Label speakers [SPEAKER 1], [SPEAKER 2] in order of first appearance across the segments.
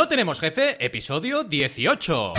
[SPEAKER 1] No tenemos jefe, episodio 18.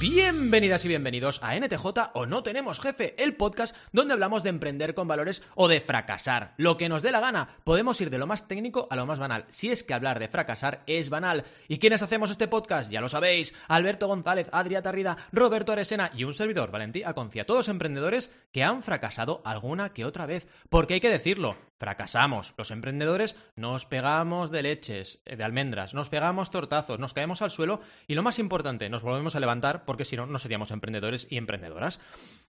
[SPEAKER 1] Bienvenidas y bienvenidos a NTJ o No Tenemos Jefe, el podcast donde hablamos de emprender con valores o de fracasar. Lo que nos dé la gana. Podemos ir de lo más técnico a lo más banal. Si es que hablar de fracasar es banal. ¿Y quiénes hacemos este podcast? Ya lo sabéis. Alberto González, Adrià Tarrida, Roberto Aresena y un servidor, Valentí Aconcia. Todos emprendedores que han fracasado alguna que otra vez. Porque hay que decirlo, fracasamos. Los emprendedores nos pegamos de leches, eh, de almendras, nos pegamos tortazos, nos caemos al suelo y lo más importante, nos volvemos a levantar porque si no, no seríamos emprendedores y emprendedoras.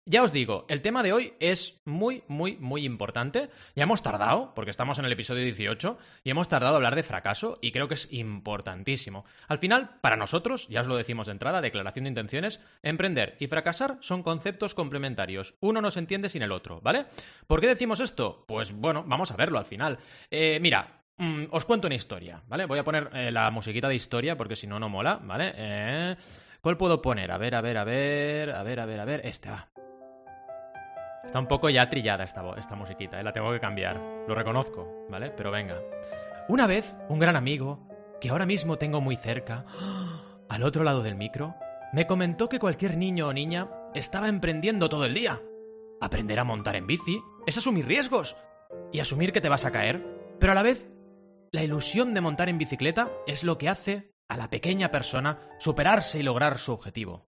[SPEAKER 1] Ya os digo, el tema de hoy es muy, muy, muy importante. Ya hemos tardado, porque estamos en el episodio 18, y hemos tardado a hablar de fracaso, y creo que es importantísimo. Al final, para nosotros, ya os lo decimos de entrada, declaración de intenciones, emprender y fracasar son conceptos complementarios. Uno no se entiende sin el otro, ¿vale? ¿Por qué decimos esto? Pues bueno, vamos a verlo al final. Eh, mira, mm, os cuento una historia, ¿vale? Voy a poner eh, la musiquita de historia porque si no, no mola, ¿vale? Eh, ¿Cuál puedo poner? A ver, a ver, a ver, a ver, a ver, a ver. Este va. Está un poco ya trillada esta, esta musiquita, ¿eh? la tengo que cambiar. Lo reconozco, ¿vale? Pero venga. Una vez, un gran amigo, que ahora mismo tengo muy cerca, al otro lado del micro, me comentó que cualquier niño o niña estaba emprendiendo todo el día. Aprender a montar en bici es asumir riesgos y asumir que te vas a caer, pero a la vez, la ilusión de montar en bicicleta es lo que hace a la pequeña persona superarse y lograr su objetivo.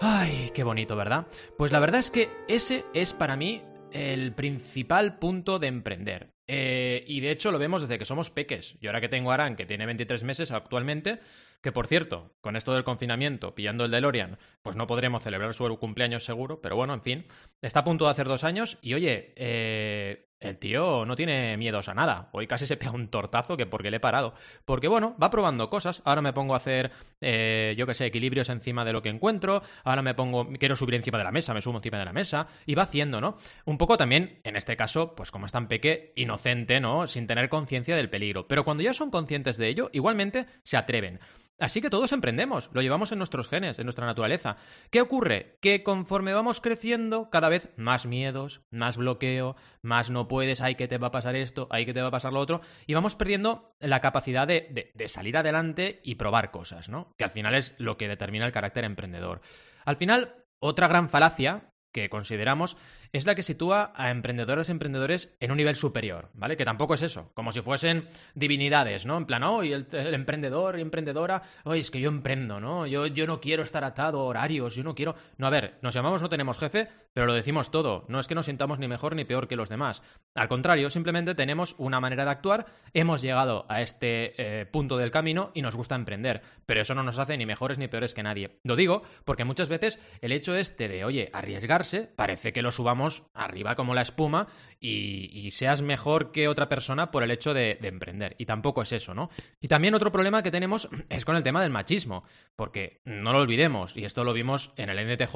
[SPEAKER 1] Ay, qué bonito, ¿verdad? Pues la verdad es que ese es para mí el principal punto de emprender. Eh, y de hecho lo vemos desde que somos peques. Y ahora que tengo a Aran, que tiene 23 meses actualmente, que por cierto, con esto del confinamiento, pillando el DeLorean, pues no podremos celebrar su cumpleaños seguro, pero bueno, en fin, está a punto de hacer dos años y oye, eh, el tío no tiene miedos a nada. Hoy casi se pega un tortazo que porque le he parado. Porque bueno, va probando cosas. Ahora me pongo a hacer, eh, yo qué sé, equilibrios encima de lo que encuentro. Ahora me pongo, quiero subir encima de la mesa, me subo encima de la mesa. Y va haciendo, ¿no? Un poco también, en este caso, pues como es tan peque, inocente, ¿no? Sin tener conciencia del peligro. Pero cuando ya son conscientes de ello, igualmente se atreven. Así que todos emprendemos, lo llevamos en nuestros genes, en nuestra naturaleza. ¿Qué ocurre? Que conforme vamos creciendo, cada vez más miedos, más bloqueo, más no puedes, hay que te va a pasar esto, hay que te va a pasar lo otro, y vamos perdiendo la capacidad de salir adelante y probar cosas, ¿no? Que al final es lo que determina el carácter emprendedor. Al final, otra gran falacia que consideramos es la que sitúa a emprendedoras y emprendedores en un nivel superior, ¿vale? Que tampoco es eso, como si fuesen divinidades, ¿no? En plan, oh, el, emprendedor y emprendedora, oye, es que yo emprendo, ¿no? Yo, yo no quiero estar atado a horarios, yo no quiero... No, a ver, nos llamamos no tenemos jefe, pero lo decimos todo, no es que nos sintamos ni mejor ni peor que los demás. Al contrario, simplemente tenemos una manera de actuar, hemos llegado a este eh, punto del camino y nos gusta emprender, pero eso no nos hace ni mejores ni peores que nadie. Lo digo porque muchas veces el hecho este de, oye, arriesgarse, parece que lo subamos arriba como la espuma y, seas mejor que otra persona por el hecho de, de, emprender. Y tampoco es eso, ¿no? Y también otro problema que tenemos es con el tema del machismo, porque no lo olvidemos, y esto lo vimos en el NTJ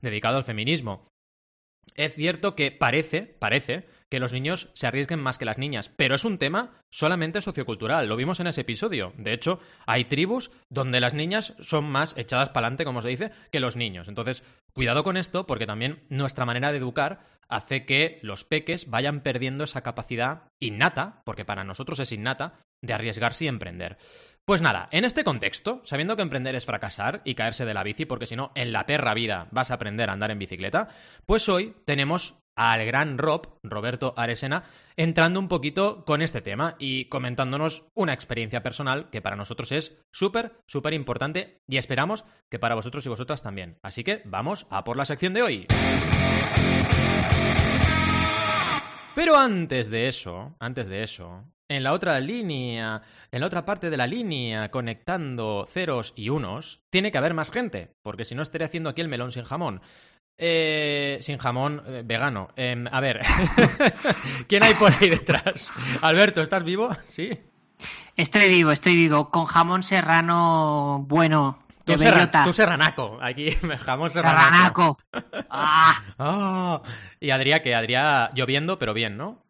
[SPEAKER 1] dedicado al feminismo. Es cierto que parece, parece, que los niños se arriesguen más que las niñas, pero es un tema solamente sociocultural, lo vimos en ese episodio. De hecho, hay tribus donde las niñas son más echadas para adelante, como se dice, que los niños. Entonces, cuidado con esto, porque también nuestra manera de educar hace que los peques vayan perdiendo esa capacidad innata, porque para nosotros es innata, de arriesgarse y emprender. Pues nada, en este contexto, sabiendo que emprender es fracasar y caerse de la bici, porque si no, en la perra vida vas a aprender a andar en bicicleta, pues hoy tenemos al gran Rob, Roberto Aresena, entrando un poquito con este tema y comentándonos una experiencia personal que para nosotros es súper, súper importante y esperamos que para vosotros y vosotras también. Así que vamos a por la sección de hoy. Pero antes de eso, antes de eso, en la otra línea, en la otra parte de la línea, conectando ceros y unos, tiene que haber más gente, porque si no estaré haciendo aquí el melón sin jamón. Eh, sin jamón eh, vegano. Em, a ver, ¿quién hay por ahí detrás? Alberto, ¿estás vivo? Sí.
[SPEAKER 2] Estoy vivo, estoy vivo. Con jamón serrano bueno.
[SPEAKER 1] Tú, tú serranaco, aquí jamón serranaco. serranaco. ah. oh. Y Adrián, que Adrián lloviendo, pero bien, ¿no?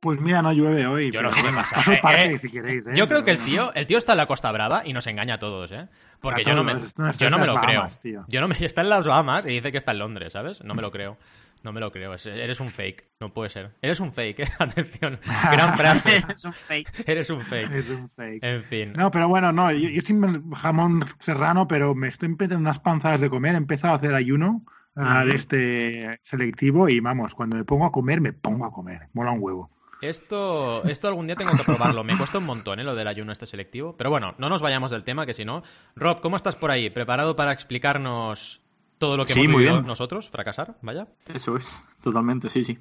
[SPEAKER 3] Pues mira, no llueve hoy.
[SPEAKER 1] Yo no sé qué pasa. Eh, si queréis, ¿eh? Yo creo que el tío, el tío está en la Costa Brava y nos engaña a todos, ¿eh? Porque yo no me, yo no me lo creo. Yo no me, está en las Bahamas y dice que está en Londres, ¿sabes? No me lo creo. No me lo creo, es- eres un fake, no puede ser. Eres un fake, ¿eh? atención. Gran frase.
[SPEAKER 2] es un fake.
[SPEAKER 1] Eres un fake.
[SPEAKER 3] Es un fake.
[SPEAKER 1] En fin.
[SPEAKER 3] No, pero bueno, no, yo, yo sin jamón serrano, pero me estoy metiendo unas panzadas de comer. He empezado a hacer ayuno ah, de este selectivo y vamos, cuando me pongo a comer, me pongo a comer. Mola un huevo.
[SPEAKER 1] Esto, esto algún día tengo que probarlo. Me cuesta un montón, ¿eh? Lo del ayuno este selectivo. Pero bueno, no nos vayamos del tema, que si no. Rob, ¿cómo estás por ahí? ¿Preparado para explicarnos todo lo que
[SPEAKER 4] Sí,
[SPEAKER 1] hemos
[SPEAKER 4] muy bien.
[SPEAKER 1] nosotros? ¿Fracasar? Vaya.
[SPEAKER 4] Eso es, totalmente, sí, sí.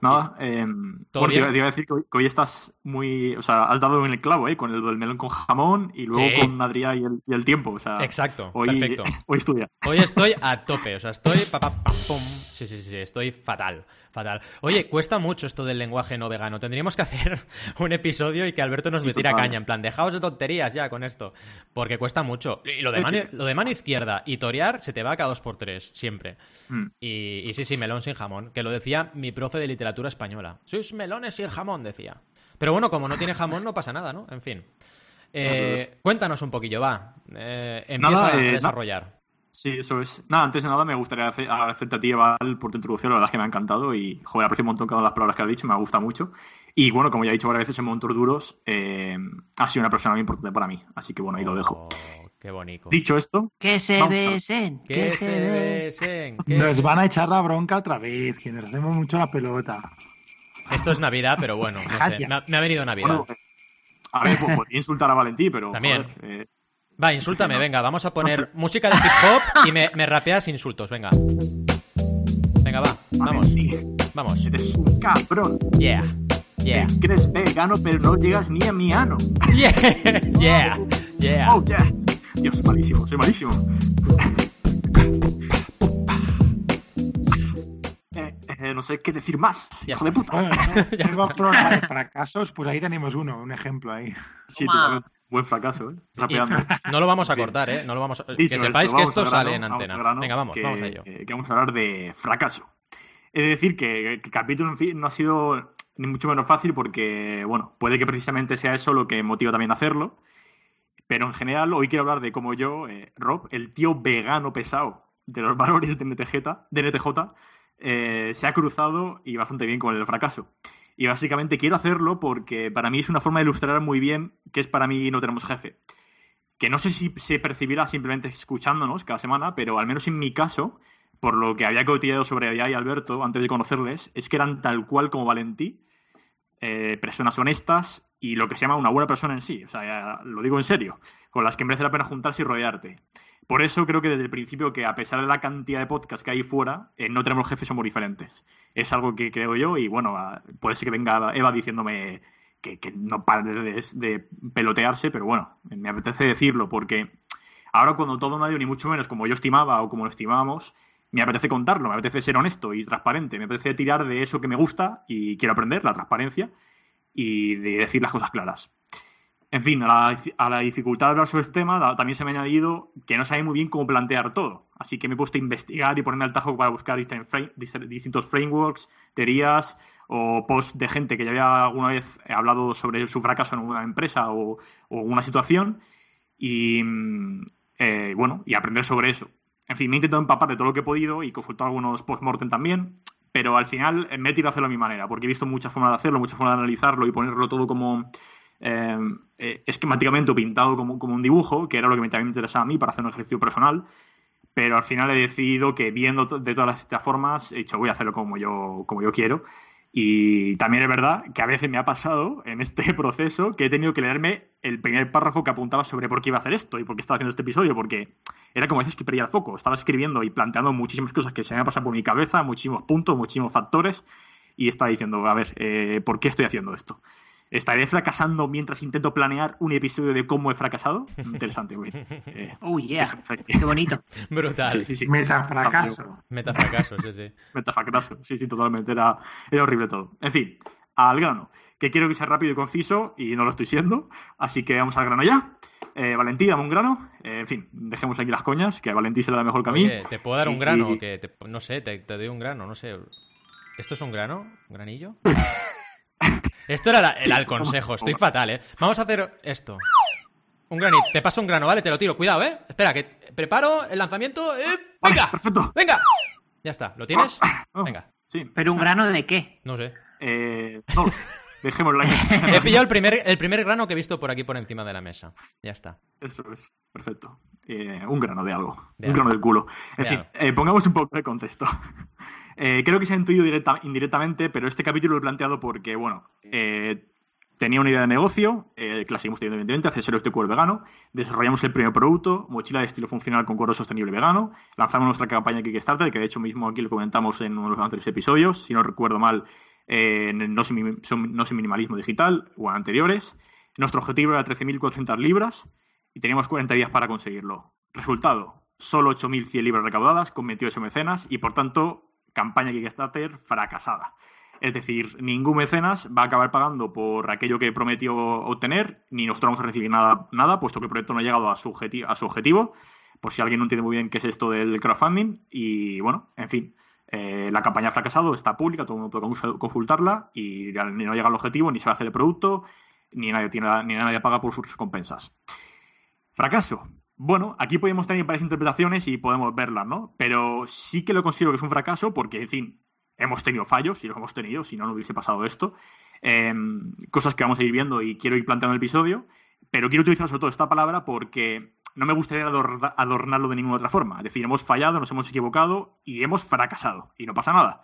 [SPEAKER 4] Nada, eh,
[SPEAKER 1] ¿Todo
[SPEAKER 4] bueno, te, iba, te iba a decir que hoy, que hoy estás muy. O sea, has dado en el clavo, ¿eh? Con el del melón con jamón y luego
[SPEAKER 1] Sí.
[SPEAKER 4] con Adrián y el, y el tiempo. O sea,
[SPEAKER 1] Exacto,
[SPEAKER 4] hoy,
[SPEAKER 1] perfecto.
[SPEAKER 4] Hoy estudia.
[SPEAKER 1] Hoy estoy a tope, o sea, estoy pa, pa, pam, pum. Sí, sí, sí, estoy fatal, fatal. Oye, cuesta mucho esto del lenguaje no vegano. Tendríamos que hacer un episodio y que Alberto nos metiera caña, en plan, dejaos de tonterías ya con esto, porque cuesta mucho. Y lo de mano, lo de mano izquierda y torear se te va cada dos por tres, siempre.
[SPEAKER 4] Mm.
[SPEAKER 1] Y, y sí, sí, melón sin jamón, que lo decía mi profe de literatura española. Sois melones sin jamón, decía. Pero bueno, como no tiene jamón, no pasa nada, ¿no? En fin. Eh, cuéntanos un poquillo, va. Eh, empieza
[SPEAKER 4] Nada,
[SPEAKER 1] a
[SPEAKER 4] eh,
[SPEAKER 1] desarrollar.
[SPEAKER 4] Sí, eso es. Nada, antes de nada me gustaría agradecerte a ti, Val, por tu introducción. La verdad es que me ha encantado y, joder, aprecio un montón cada una de las palabras que has dicho, me gusta mucho. Y bueno, como ya he dicho varias veces en Montos Duros, eh, ha sido una persona muy importante para mí. Así que bueno, ahí lo dejo.
[SPEAKER 1] Oh, qué bonito.
[SPEAKER 4] Dicho esto,
[SPEAKER 2] Que se besen.
[SPEAKER 1] Que
[SPEAKER 2] Que
[SPEAKER 1] se
[SPEAKER 2] se besen.
[SPEAKER 1] que
[SPEAKER 3] Nos
[SPEAKER 1] se-
[SPEAKER 3] van a echar la bronca otra vez, que nos hacemos mucho la pelota.
[SPEAKER 1] Esto es Navidad, pero bueno, no sé.
[SPEAKER 3] Calla.
[SPEAKER 1] Me ha, me ha venido Navidad.
[SPEAKER 4] bueno, a ver, pues podría insultar a Valentí, pero.
[SPEAKER 1] También.
[SPEAKER 4] joder, eh,
[SPEAKER 1] Va, insúltame,
[SPEAKER 4] no.
[SPEAKER 1] venga, vamos a poner música de hip hop y me, me rapeas insultos, venga. Venga, va, vamos, vamos.
[SPEAKER 4] Eres un cabrón.
[SPEAKER 1] Yeah, yeah,
[SPEAKER 4] Te crees vegano, pero no llegas ni a mi ano.
[SPEAKER 1] yeah, yeah, yeah.
[SPEAKER 4] Oh, yeah. Dios, malísimo, soy malísimo. Eh, eh, no sé qué decir más,
[SPEAKER 1] Ya
[SPEAKER 4] hijo de puta.
[SPEAKER 1] Ya
[SPEAKER 3] tengo programa de fracasos, pues ahí tenemos uno, un ejemplo ahí.
[SPEAKER 4] Sí, totalmente. Buen fracaso, ¿eh? Rapeando.
[SPEAKER 1] No lo vamos a cortar, ¿eh? No lo vamos a...
[SPEAKER 4] Dicho
[SPEAKER 1] Que sepáis que esto
[SPEAKER 4] al
[SPEAKER 1] sale en antena.
[SPEAKER 4] grano,
[SPEAKER 1] Venga, vamos,
[SPEAKER 4] que,
[SPEAKER 1] vamos a ello.
[SPEAKER 4] que vamos a hablar de fracaso. De decir que, que el capítulo en fin, no ha sido ni mucho menos fácil porque, bueno, puede que precisamente sea eso lo que motiva también a hacerlo. Pero en general, hoy quiero hablar de cómo yo, eh, Rob, el tío vegano pesado de los valores de NTJ, de NTJ eh, se ha cruzado y bastante bien con el fracaso. Y básicamente quiero hacerlo porque para mí es una forma de ilustrar muy bien qué es para mí no tenemos jefe. Que no sé si se percibirá simplemente escuchándonos cada semana, pero al menos en mi caso, por lo que había cotillado sobre Adrián y Alberto antes de conocerles, es que eran tal cual como Valentí, eh, personas honestas y lo que se llama una buena persona en sí. O sea, lo digo en serio, con las que merece la pena juntarse y rodearte. Por eso creo que desde el principio que a pesar de la cantidad de podcasts que hay fuera, eh, no tenemos jefes, somos diferentes. Es algo que creo yo y bueno, a- puede ser que venga Eva diciéndome que, que no pare de, de pelotearse, pero bueno, me apetece decirlo porque ahora cuando todo no ha ido ni mucho menos como yo estimaba o como lo estimábamos, me apetece contarlo, me apetece ser honesto y transparente, me apetece tirar de eso que me gusta y quiero aprender, la transparencia y de decir las cosas claras. En fin, a la, a la dificultad de hablar sobre este tema también se me ha añadido que no sabe muy bien cómo plantear todo. Así que me he puesto a investigar y ponerme al tajo para buscar distintos frameworks, teorías o posts de gente que ya había alguna vez hablado sobre su fracaso en una empresa o, una situación y, mm, eh, bueno, y aprender sobre eso. En fin, me he intentado empapar de todo lo que he podido y consultar algunos post-mortem también, pero al final me he tirado a hacerlo a mi manera, porque he visto muchas formas de hacerlo, muchas formas de analizarlo y ponerlo todo como eh, eh, esquemáticamente pintado como, un dibujo, que era lo que también me interesaba a mí para hacer un ejercicio personal. Pero al final he decidido que viendo de todas estas formas, he dicho voy a hacerlo como yo, como yo quiero. Y también es verdad que a veces me ha pasado en este proceso que he tenido que leerme el primer párrafo que apuntaba sobre por qué iba a hacer esto y por qué estaba haciendo este episodio, porque era como a veces que perdía el foco. Estaba escribiendo y planteando muchísimas cosas que se me han pasado por mi cabeza, muchísimos puntos, muchísimos factores, y estaba diciendo, a ver, eh, ¿por qué estoy haciendo esto? ¿Estaré fracasando mientras intento planear un episodio de cómo he fracasado? Interesante, güey. Eh,
[SPEAKER 2] Oh, yeah.
[SPEAKER 4] Qué
[SPEAKER 2] Qué bonito.
[SPEAKER 1] Brutal.
[SPEAKER 4] Sí, sí, sí.
[SPEAKER 3] Metafracaso.
[SPEAKER 1] Metafracaso, sí, sí.
[SPEAKER 4] Metafracaso. Sí, sí, totalmente. Era, era horrible todo. En fin, al grano. Que quiero que sea rápido y conciso y no lo estoy siendo. Así que vamos al grano ya. Eh, Valentí, dame un grano. Eh, en fin, dejemos aquí las coñas, que a Valentí se le da mejor que a mí.
[SPEAKER 1] Oye, ¿te puedo dar un
[SPEAKER 4] Y-
[SPEAKER 1] grano?
[SPEAKER 4] y-
[SPEAKER 1] Que te- no sé, te, te doy un grano, no sé. ¿Esto es un grano? ¿Un granillo? Esto era la- el al consejo, estoy fatal, ¿eh? Vamos a hacer esto. Un granito. Te paso un grano, ¿vale? Te lo tiro. Cuidado, ¿eh? Espera, que preparo el lanzamiento. ¡Eh!
[SPEAKER 4] Vale,
[SPEAKER 1] ¡Venga!
[SPEAKER 4] perfecto.
[SPEAKER 1] ¡Venga! Ya está. ¿Lo tienes?
[SPEAKER 4] Oh,
[SPEAKER 1] Venga.
[SPEAKER 4] Sí.
[SPEAKER 2] ¿Pero un grano de qué?
[SPEAKER 1] No sé.
[SPEAKER 4] Eh, no, dejémoslo ahí.
[SPEAKER 1] He pillado el primer, el primer grano que he visto por aquí por encima de la mesa. Ya está.
[SPEAKER 4] Eso es, perfecto. Eh, un grano de algo,
[SPEAKER 1] De
[SPEAKER 4] un
[SPEAKER 1] algo.
[SPEAKER 4] grano del culo. En
[SPEAKER 1] De
[SPEAKER 4] fin, eh, pongamos un poco de contexto. Eh, creo que se ha intuido directa- indirectamente, pero este capítulo lo he planteado porque, bueno, eh, tenía una idea de negocio, eh, que la seguimos teniendo evidentemente, accesorios de cuero vegano, desarrollamos el primer producto, mochila de estilo funcional con cuero sostenible vegano, lanzamos nuestra campaña Kickstarter, que de hecho mismo aquí lo comentamos en uno de los anteriores episodios, si no recuerdo mal, eh, no, sin, no sin minimalismo digital o en anteriores. Nuestro objetivo era 13.400 libras y teníamos 40 días para conseguirlo. Resultado, solo 8.100 libras recaudadas con 28 mecenas y por tanto, campaña Kickstarter fracasada. Es decir, ningún mecenas va a acabar pagando por aquello que prometió obtener, ni nosotros vamos a recibir nada, nada puesto que el proyecto no ha llegado a su, objeti- a objetivo, por si alguien no entiende muy bien qué es esto del crowdfunding. Y bueno, en fin, eh, la campaña ha fracasado, está pública, todo el mundo puede cons- consultarla y ya ni no llega al objetivo, ni se hacer el producto, ni nadie, tiene, ni nadie paga por sus recompensas. Fracaso. Bueno, aquí podemos tener varias interpretaciones y podemos verlas, ¿no? Pero sí que lo considero que es un fracaso porque, en fin, hemos tenido fallos y los hemos tenido, si no, no hubiese pasado esto. Eh, cosas que vamos a ir viendo y quiero ir planteando el episodio, pero quiero utilizar sobre todo esta palabra porque no me gustaría ador- adornarlo de ninguna otra forma. Es decir, hemos fallado, nos hemos equivocado y hemos fracasado y no pasa nada.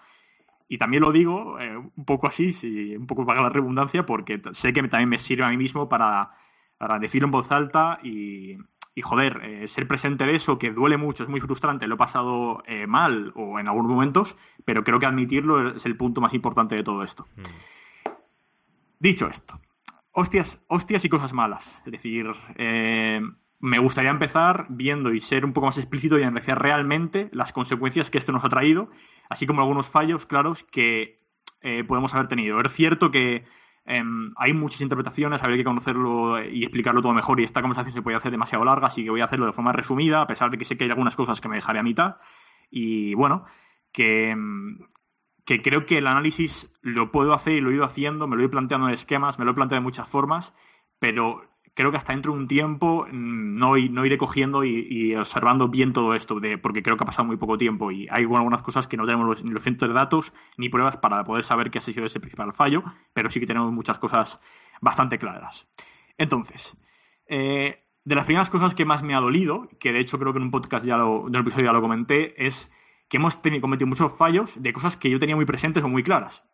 [SPEAKER 4] Y también lo digo eh, un poco así, si, un poco para la redundancia, porque sé que también me sirve a mí mismo para decirlo en voz alta y, y, joder, eh, ser presente de eso, que duele mucho, es muy frustrante, lo he pasado eh, mal o en algunos momentos, pero creo que admitirlo es el punto más importante de todo esto.
[SPEAKER 1] Mm.
[SPEAKER 4] Dicho esto, hostias, hostias y cosas malas. Es decir, eh, me gustaría empezar viendo y ser un poco más explícito y analizar realmente las consecuencias que esto nos ha traído, así como algunos fallos claros que podemos haber tenido. Es cierto que eh, hay muchas interpretaciones, habría que conocerlo y explicarlo todo mejor y esta conversación se puede hacer demasiado larga, así que voy a hacerlo de forma resumida, a pesar de que sé que hay algunas cosas que me dejaré a mitad. Y bueno, que, mm, que creo que el análisis lo puedo hacer y lo he ido haciendo, me lo he ido planteando en esquemas, me lo he planteado de muchas formas, pero creo que hasta dentro de un tiempo mm, no, iré cogiendo y, observando bien todo esto, porque creo que ha pasado muy poco tiempo y hay algunas cosas que no tenemos los, ni los centros de datos ni pruebas para poder saber qué ha sido ese principal fallo, pero sí que tenemos muchas cosas bastante claras. Entonces, eh, de las primeras cosas que más me ha dolido, que de hecho creo que en un podcast ya lo, en un episodio ya lo comenté, es que hemos cometido muchos fallos de cosas que yo tenía muy presentes o muy claras.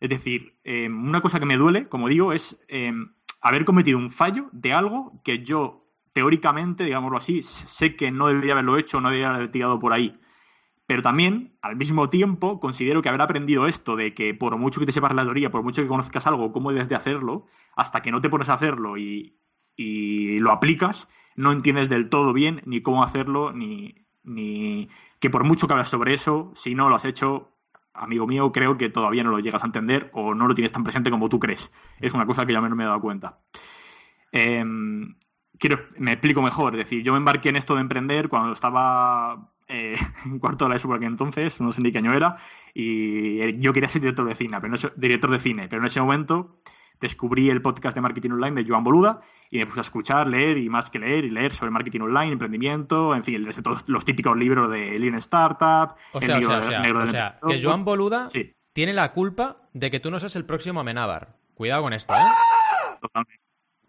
[SPEAKER 4] Es decir, eh, una cosa que me duele, como digo, es eh, haber cometido un fallo de algo que yo, teóricamente, digámoslo así, sé que no debería haberlo hecho, no debería haber tirado por ahí. Pero también, al mismo tiempo, considero que haber aprendido esto de que por mucho que te sepas la teoría, por mucho que conozcas algo, cómo debes de hacerlo, hasta que no te pones a hacerlo y, y lo aplicas, no entiendes del todo bien ni cómo hacerlo, ni, ni que por mucho que hables sobre eso, si no lo has hecho, amigo mío, creo que todavía no lo llegas a entender o no lo tienes tan presente como tú crees. Es una cosa que al menos me he dado cuenta. Eh, quiero, me explico mejor. Es decir, yo me embarqué en esto de emprender cuando estaba eh, en cuarto de la ESO por aquel entonces, no sé ni qué año era, y eh, yo quería ser director de cine, pero no, director de cine, pero en ese momento descubrí el podcast de marketing online de Joan Boluda y me puse a escuchar, leer y más que leer y leer sobre marketing online, emprendimiento, en fin, desde todos los típicos libros de Lean Startup,
[SPEAKER 1] O
[SPEAKER 4] el
[SPEAKER 1] sea, o
[SPEAKER 4] libro
[SPEAKER 1] o
[SPEAKER 4] de-
[SPEAKER 1] sea,
[SPEAKER 4] negro
[SPEAKER 1] o sea, que Joan Boluda
[SPEAKER 4] Sí,
[SPEAKER 1] tiene la culpa de que tú no seas el próximo Amenábar. Cuidado con esto, ¿eh?
[SPEAKER 4] totalmente.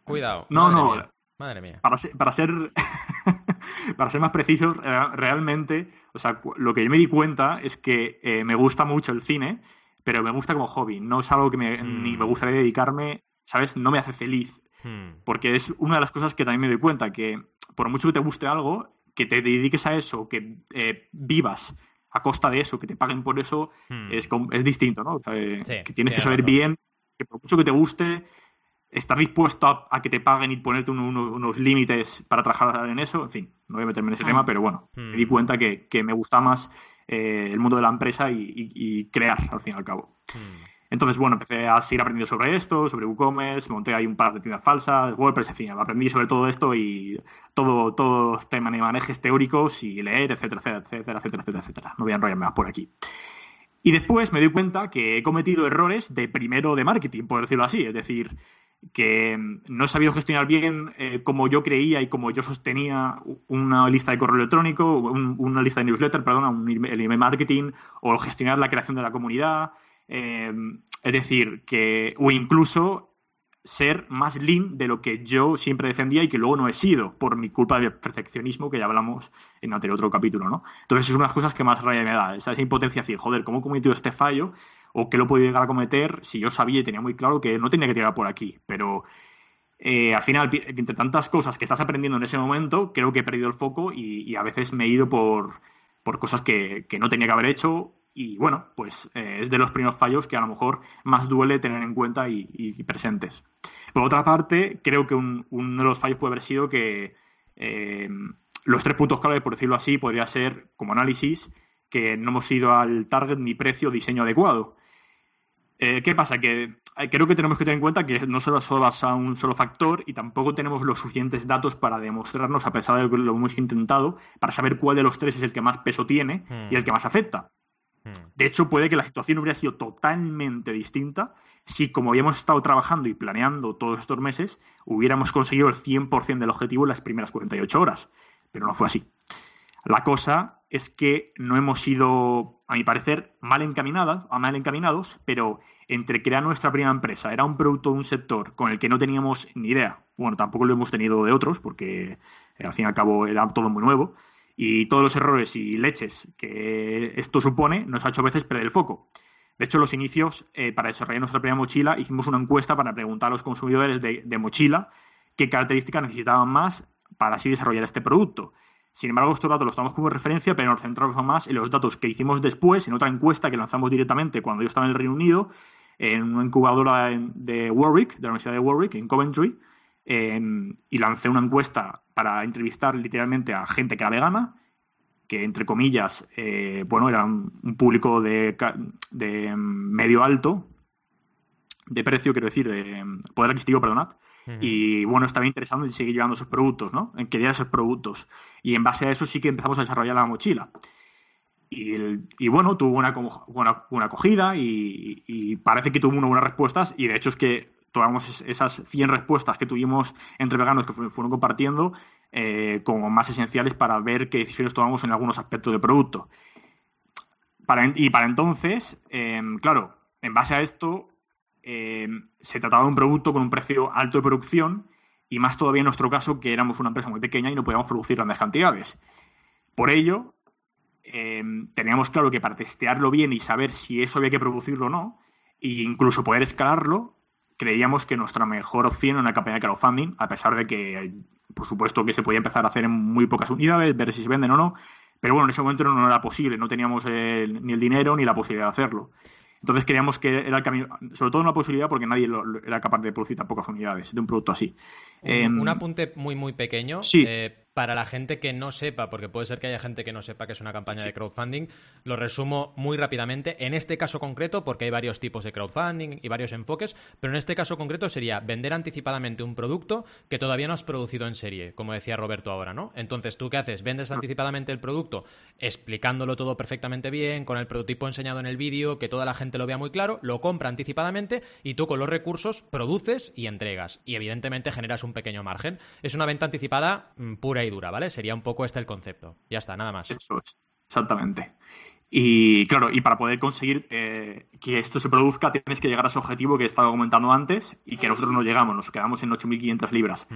[SPEAKER 1] Cuidado.
[SPEAKER 4] No,
[SPEAKER 1] Madre
[SPEAKER 4] no,
[SPEAKER 1] mía. Madre mía.
[SPEAKER 4] para ser, para ser, para ser más precisos, eh, realmente, o sea, lo que yo me di cuenta es que eh, me gusta mucho el cine, pero me gusta como hobby. No es algo que me,
[SPEAKER 1] Mm.
[SPEAKER 4] ni me gustaría dedicarme, ¿sabes? No me hace feliz.
[SPEAKER 1] Hmm.
[SPEAKER 4] Porque es una de las cosas que también me doy cuenta, que por mucho que te guste algo, que te dediques a eso, que eh, vivas a costa de eso, que te paguen por eso,
[SPEAKER 1] Hmm.
[SPEAKER 4] es, es distinto, ¿no? O sea, eh,
[SPEAKER 1] Sí,
[SPEAKER 4] que tienes que saber bien que por mucho que te guste, estar dispuesto a, a que te paguen y ponerte uno- uno- unos límites para trabajar en eso, en fin, no voy a meterme en ese
[SPEAKER 2] Ah.
[SPEAKER 4] tema, pero bueno,
[SPEAKER 1] Hmm.
[SPEAKER 4] me di cuenta que, que me gusta más eh, el mundo de la empresa y, y- y crear, al fin y al cabo.
[SPEAKER 1] Hmm.
[SPEAKER 4] Entonces, bueno, empecé a seguir aprendiendo sobre esto, sobre WooCommerce, monté ahí un par de tiendas falsas, WordPress, en fin, aprendí sobre todo esto y todo, todos temas de manejes teóricos y leer, etcétera, etcétera, etcétera, etcétera, etcétera, etcétera. No voy a enrollarme más por aquí. Y después me doy cuenta que he cometido errores de primero de marketing, por decirlo así. Es decir, que no he sabido gestionar bien eh, como yo creía y como yo sostenía una lista de correo electrónico, una lista de newsletter, perdón, el email marketing o gestionar la creación de la comunidad. Eh, es decir, que, o incluso ser más lean de lo que yo siempre defendía y que luego no he sido por mi culpa del perfeccionismo que ya hablamos en anterior otro capítulo, ¿no? Entonces es una de las cosas que más rabia me da, esa, impotencia de decir, joder, ¿cómo he cometido este fallo? O que lo podía llegar a cometer si yo sabía y tenía muy claro que no tenía que tirar por aquí. Pero eh, al final, entre tantas cosas que estás aprendiendo en ese momento, creo que he perdido el foco y, a veces me he ido por, por cosas que, no tenía que haber hecho. Y bueno, pues eh, es de los primeros fallos que a lo mejor más duele tener en cuenta y, presentes. Por otra parte, creo que uno de los fallos puede haber sido que eh, los tres puntos clave, por decirlo así, podría ser como análisis que no hemos ido al target ni precio o diseño adecuado. Eh, ¿Qué pasa? Que eh, creo que tenemos que tener en cuenta que no solo basa un solo factor y tampoco tenemos los suficientes datos para demostrarnos, a pesar de que lo hemos intentado, para saber cuál de los tres es el que más peso tiene y el que más afecta. De hecho, puede que la situación hubiera sido totalmente distinta si, como habíamos estado trabajando y planeando todos estos meses, hubiéramos conseguido el 100% del objetivo en las primeras 48 horas. Pero no fue así. La cosa es que no hemos sido, a mi parecer, mal encaminadas, mal encaminados, pero entre crear nuestra primera empresa, era un producto de un sector con el que no teníamos ni idea. Bueno, tampoco lo hemos tenido de otros, porque eh, al fin y al cabo era todo muy nuevo. Y todos los errores y leches que esto supone nos ha hecho a veces perder el foco. De hecho, los inicios, eh, para desarrollar nuestra primera mochila, hicimos una encuesta para preguntar a los consumidores de, de mochila qué características necesitaban más para así desarrollar este producto. Sin embargo, estos datos los tomamos como referencia, pero nos centramos más en los datos que hicimos después, en otra encuesta que lanzamos directamente cuando yo estaba en el Reino Unido, en una incubadora de Warwick, de la Universidad de Warwick, en Coventry, y lancé una encuesta para entrevistar literalmente a gente que era vegana, que entre comillas, eh, bueno, era un, público de, de, medio alto, de precio, quiero decir, de poder adquisitivo, perdonad, y bueno, estaba interesado en seguir llevando esos productos, ¿no? En querer esos productos. Y en base a eso sí que empezamos a desarrollar la mochila. Y, bueno, tuvo una, una, acogida y, parece que tuvo unas buenas respuestas. Y de hecho es que tomamos esas 100 respuestas que tuvimos entre veganos que fueron compartiendo eh, como más esenciales para ver qué decisiones tomamos en algunos aspectos del producto. y para entonces, em, claro, en base a esto, em, se trataba de un producto con un precio alto de producción y más todavía en nuestro caso que éramos una empresa muy pequeña y no podíamos producir grandes cantidades. Por ello, eh, teníamos claro que para testearlo bien y saber si eso había que producirlo o no, e incluso poder escalarlo, creíamos que nuestra mejor opción era una campaña de crowdfunding, a pesar de que, por supuesto, que se podía empezar a hacer en muy pocas unidades, ver si se venden o no, pero bueno, en ese momento no era posible, no teníamos ni el dinero ni la posibilidad de hacerlo. Entonces creíamos que era el camino, sobre todo una posibilidad porque nadie era capaz de producir tan pocas unidades de un producto así.
[SPEAKER 1] Un, em, apunte muy, muy pequeño.
[SPEAKER 4] Sí.
[SPEAKER 1] Eh, para la gente que no sepa, porque puede ser que haya gente que no sepa que es una campaña de crowdfunding, lo resumo muy rápidamente. En este caso concreto, porque hay varios tipos de crowdfunding y varios enfoques, pero en este caso concreto sería vender anticipadamente un producto que todavía no has producido en serie, como decía Roberto ahora, ¿no? Entonces, ¿tú qué haces? Vendes anticipadamente el producto, explicándolo todo perfectamente bien, con el prototipo enseñado en el vídeo, que toda la gente lo vea muy claro, lo compra anticipadamente y tú con los recursos produces y entregas. Y evidentemente generas un pequeño margen. Es una venta anticipada mm, pura y dura, ¿vale? Sería un poco este el concepto. Ya está, nada más.
[SPEAKER 4] Eso es, exactamente. Y claro, y para poder conseguir eh, que esto se produzca, tienes que llegar a ese objetivo que he estado comentando antes y que nosotros no llegamos, nos quedamos en 8.500 libras.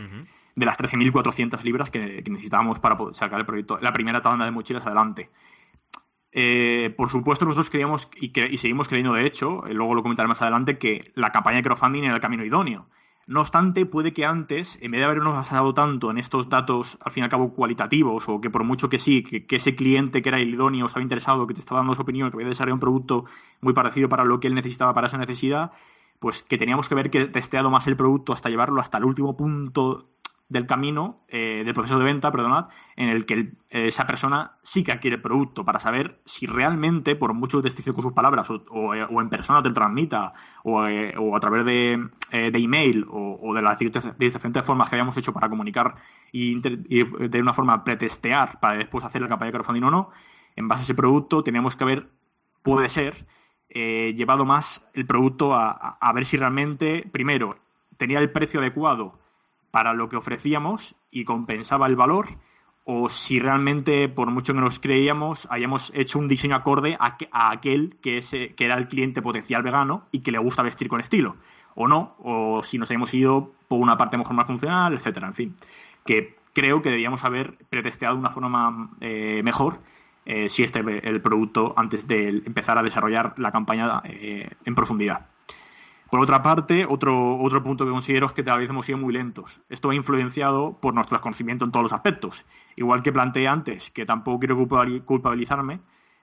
[SPEAKER 4] De las 13.400 libras que, necesitábamos para poder sacar el proyecto, la primera tanda de mochilas adelante. Eh, por supuesto, nosotros creíamos y, y seguimos creyendo, de hecho, eh, luego lo comentaré más adelante, que la campaña de crowdfunding era el camino idóneo. No obstante, puede que antes, en vez de habernos basado tanto en estos datos, al fin y al cabo, cualitativos, o que por mucho que sí, que, ese cliente que era el idóneo estaba interesado, que te estaba dando su opinión, que había desarrollado un producto muy parecido para lo que él necesitaba para esa necesidad, pues que teníamos que ver que testeado más el producto hasta llevarlo hasta el último punto del camino, eh, del proceso de venta, perdonad, en el que eh, esa persona sí que adquiere el producto para saber si realmente, por mucho te con sus palabras, o, eh, en persona te transmita, o, a través de, email, o, de las diferentes formas que habíamos hecho para comunicar y, de una forma pretestear para después hacer la campaña de crowdfunding o no, en base a ese producto teníamos que haber, puede ser, llevado más el producto a ver si realmente, primero, tenía el precio adecuado para lo que ofrecíamos y compensaba el valor, o si realmente, por mucho que nos creíamos, hayamos hecho un diseño acorde a, aquel que, que era el cliente potencial vegano y que le gusta vestir con estilo, o no, o si nos habíamos ido por una parte mejor más funcional, etcétera, en fin, que creo que debíamos haber pretesteado de una forma eh, mejor eh, si este el producto antes de empezar a desarrollar la campaña eh, en profundidad. Por otra parte, otro, otro punto que considero es que tal vez hemos sido muy lentos. Esto va influenciado por nuestro desconocimiento en todos los aspectos. Igual que planteé antes, que tampoco quiero culpabilizarme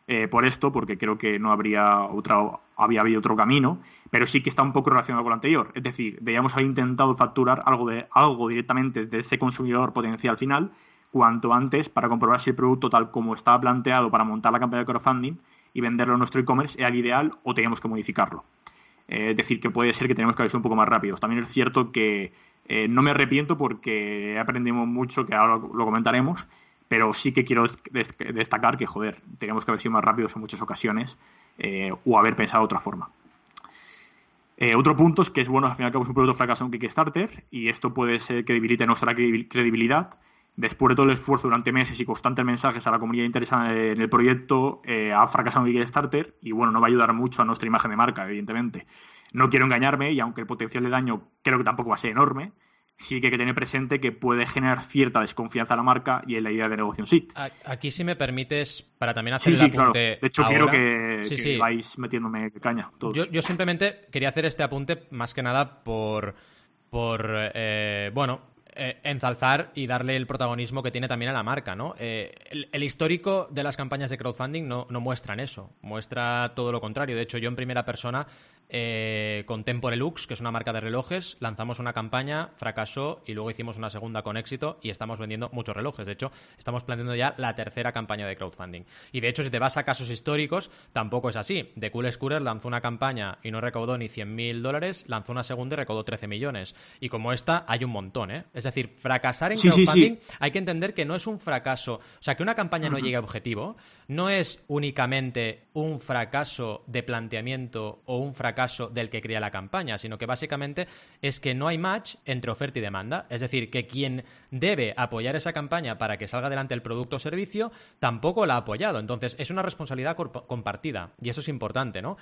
[SPEAKER 4] eh, por esto, porque creo que no habría otra, había habido otro camino, pero sí que está un poco relacionado con lo anterior. Es decir, debíamos haber intentado facturar algo, de, algo directamente de ese consumidor potencial final cuanto antes para comprobar si el producto tal como estaba planteado para montar la campaña de crowdfunding y venderlo en nuestro e-commerce era el ideal o teníamos que modificarlo. Eh, es decir, que puede ser que tenemos que haber sido un poco más rápidos. También es cierto que eh, no me arrepiento porque aprendimos mucho, que ahora lo comentaremos, pero sí que quiero destacar que, joder, tenemos que haber sido más rápidos en muchas ocasiones eh, o haber pensado de otra forma. otro punto es que es bueno, al final y al cabo es un producto fracasado en Kickstarter y esto puede ser que debilite nuestra credibilidad. Después de todo el esfuerzo durante meses y constantes mensajes a la comunidad interesada en el proyecto, ha fracasado en Kickstarter y bueno, no va a ayudar mucho a nuestra imagen de marca, evidentemente. No quiero engañarme y aunque el potencial de daño creo que tampoco va a ser enorme, sí que hay que tener presente que puede generar cierta desconfianza a la marca y en la idea de negocio en sí.
[SPEAKER 1] Aquí, si me permites, para también hacer el apunte.
[SPEAKER 4] De hecho, quiero que, vais metiéndome caña.
[SPEAKER 1] Yo, simplemente quería hacer este apunte más que nada por. por eh, bueno, eh, ensalzar y darle el protagonismo que tiene también a la marca, ¿no? Eh, el, histórico de las campañas de crowdfunding no, no, muestran eso, muestra todo lo contrario. De hecho, yo en primera persona eh, con Temporelux, que es una marca de relojes, lanzamos una campaña, fracasó y luego hicimos una segunda con éxito y estamos vendiendo muchos relojes. De hecho, estamos planteando ya la tercera campaña de crowdfunding. Y de hecho, si te vas a casos históricos, tampoco es así. The Cool Scooter lanzó una campaña y no recaudó ni 100.000 dólares, lanzó una segunda y recaudó 13 millones. Y como esta, hay un montón, ¿eh? Es decir, fracasar en crowdfunding hay que entender que no es un fracaso. O sea, que una campaña no llegue a objetivo no es únicamente un fracaso de planteamiento o un fracaso del que crea la campaña, sino que básicamente es que no hay match entre oferta y demanda. Es decir, que quien debe apoyar esa campaña para que salga adelante el producto o servicio tampoco la ha apoyado. Entonces, es una responsabilidad compartida y eso es importante, ¿no?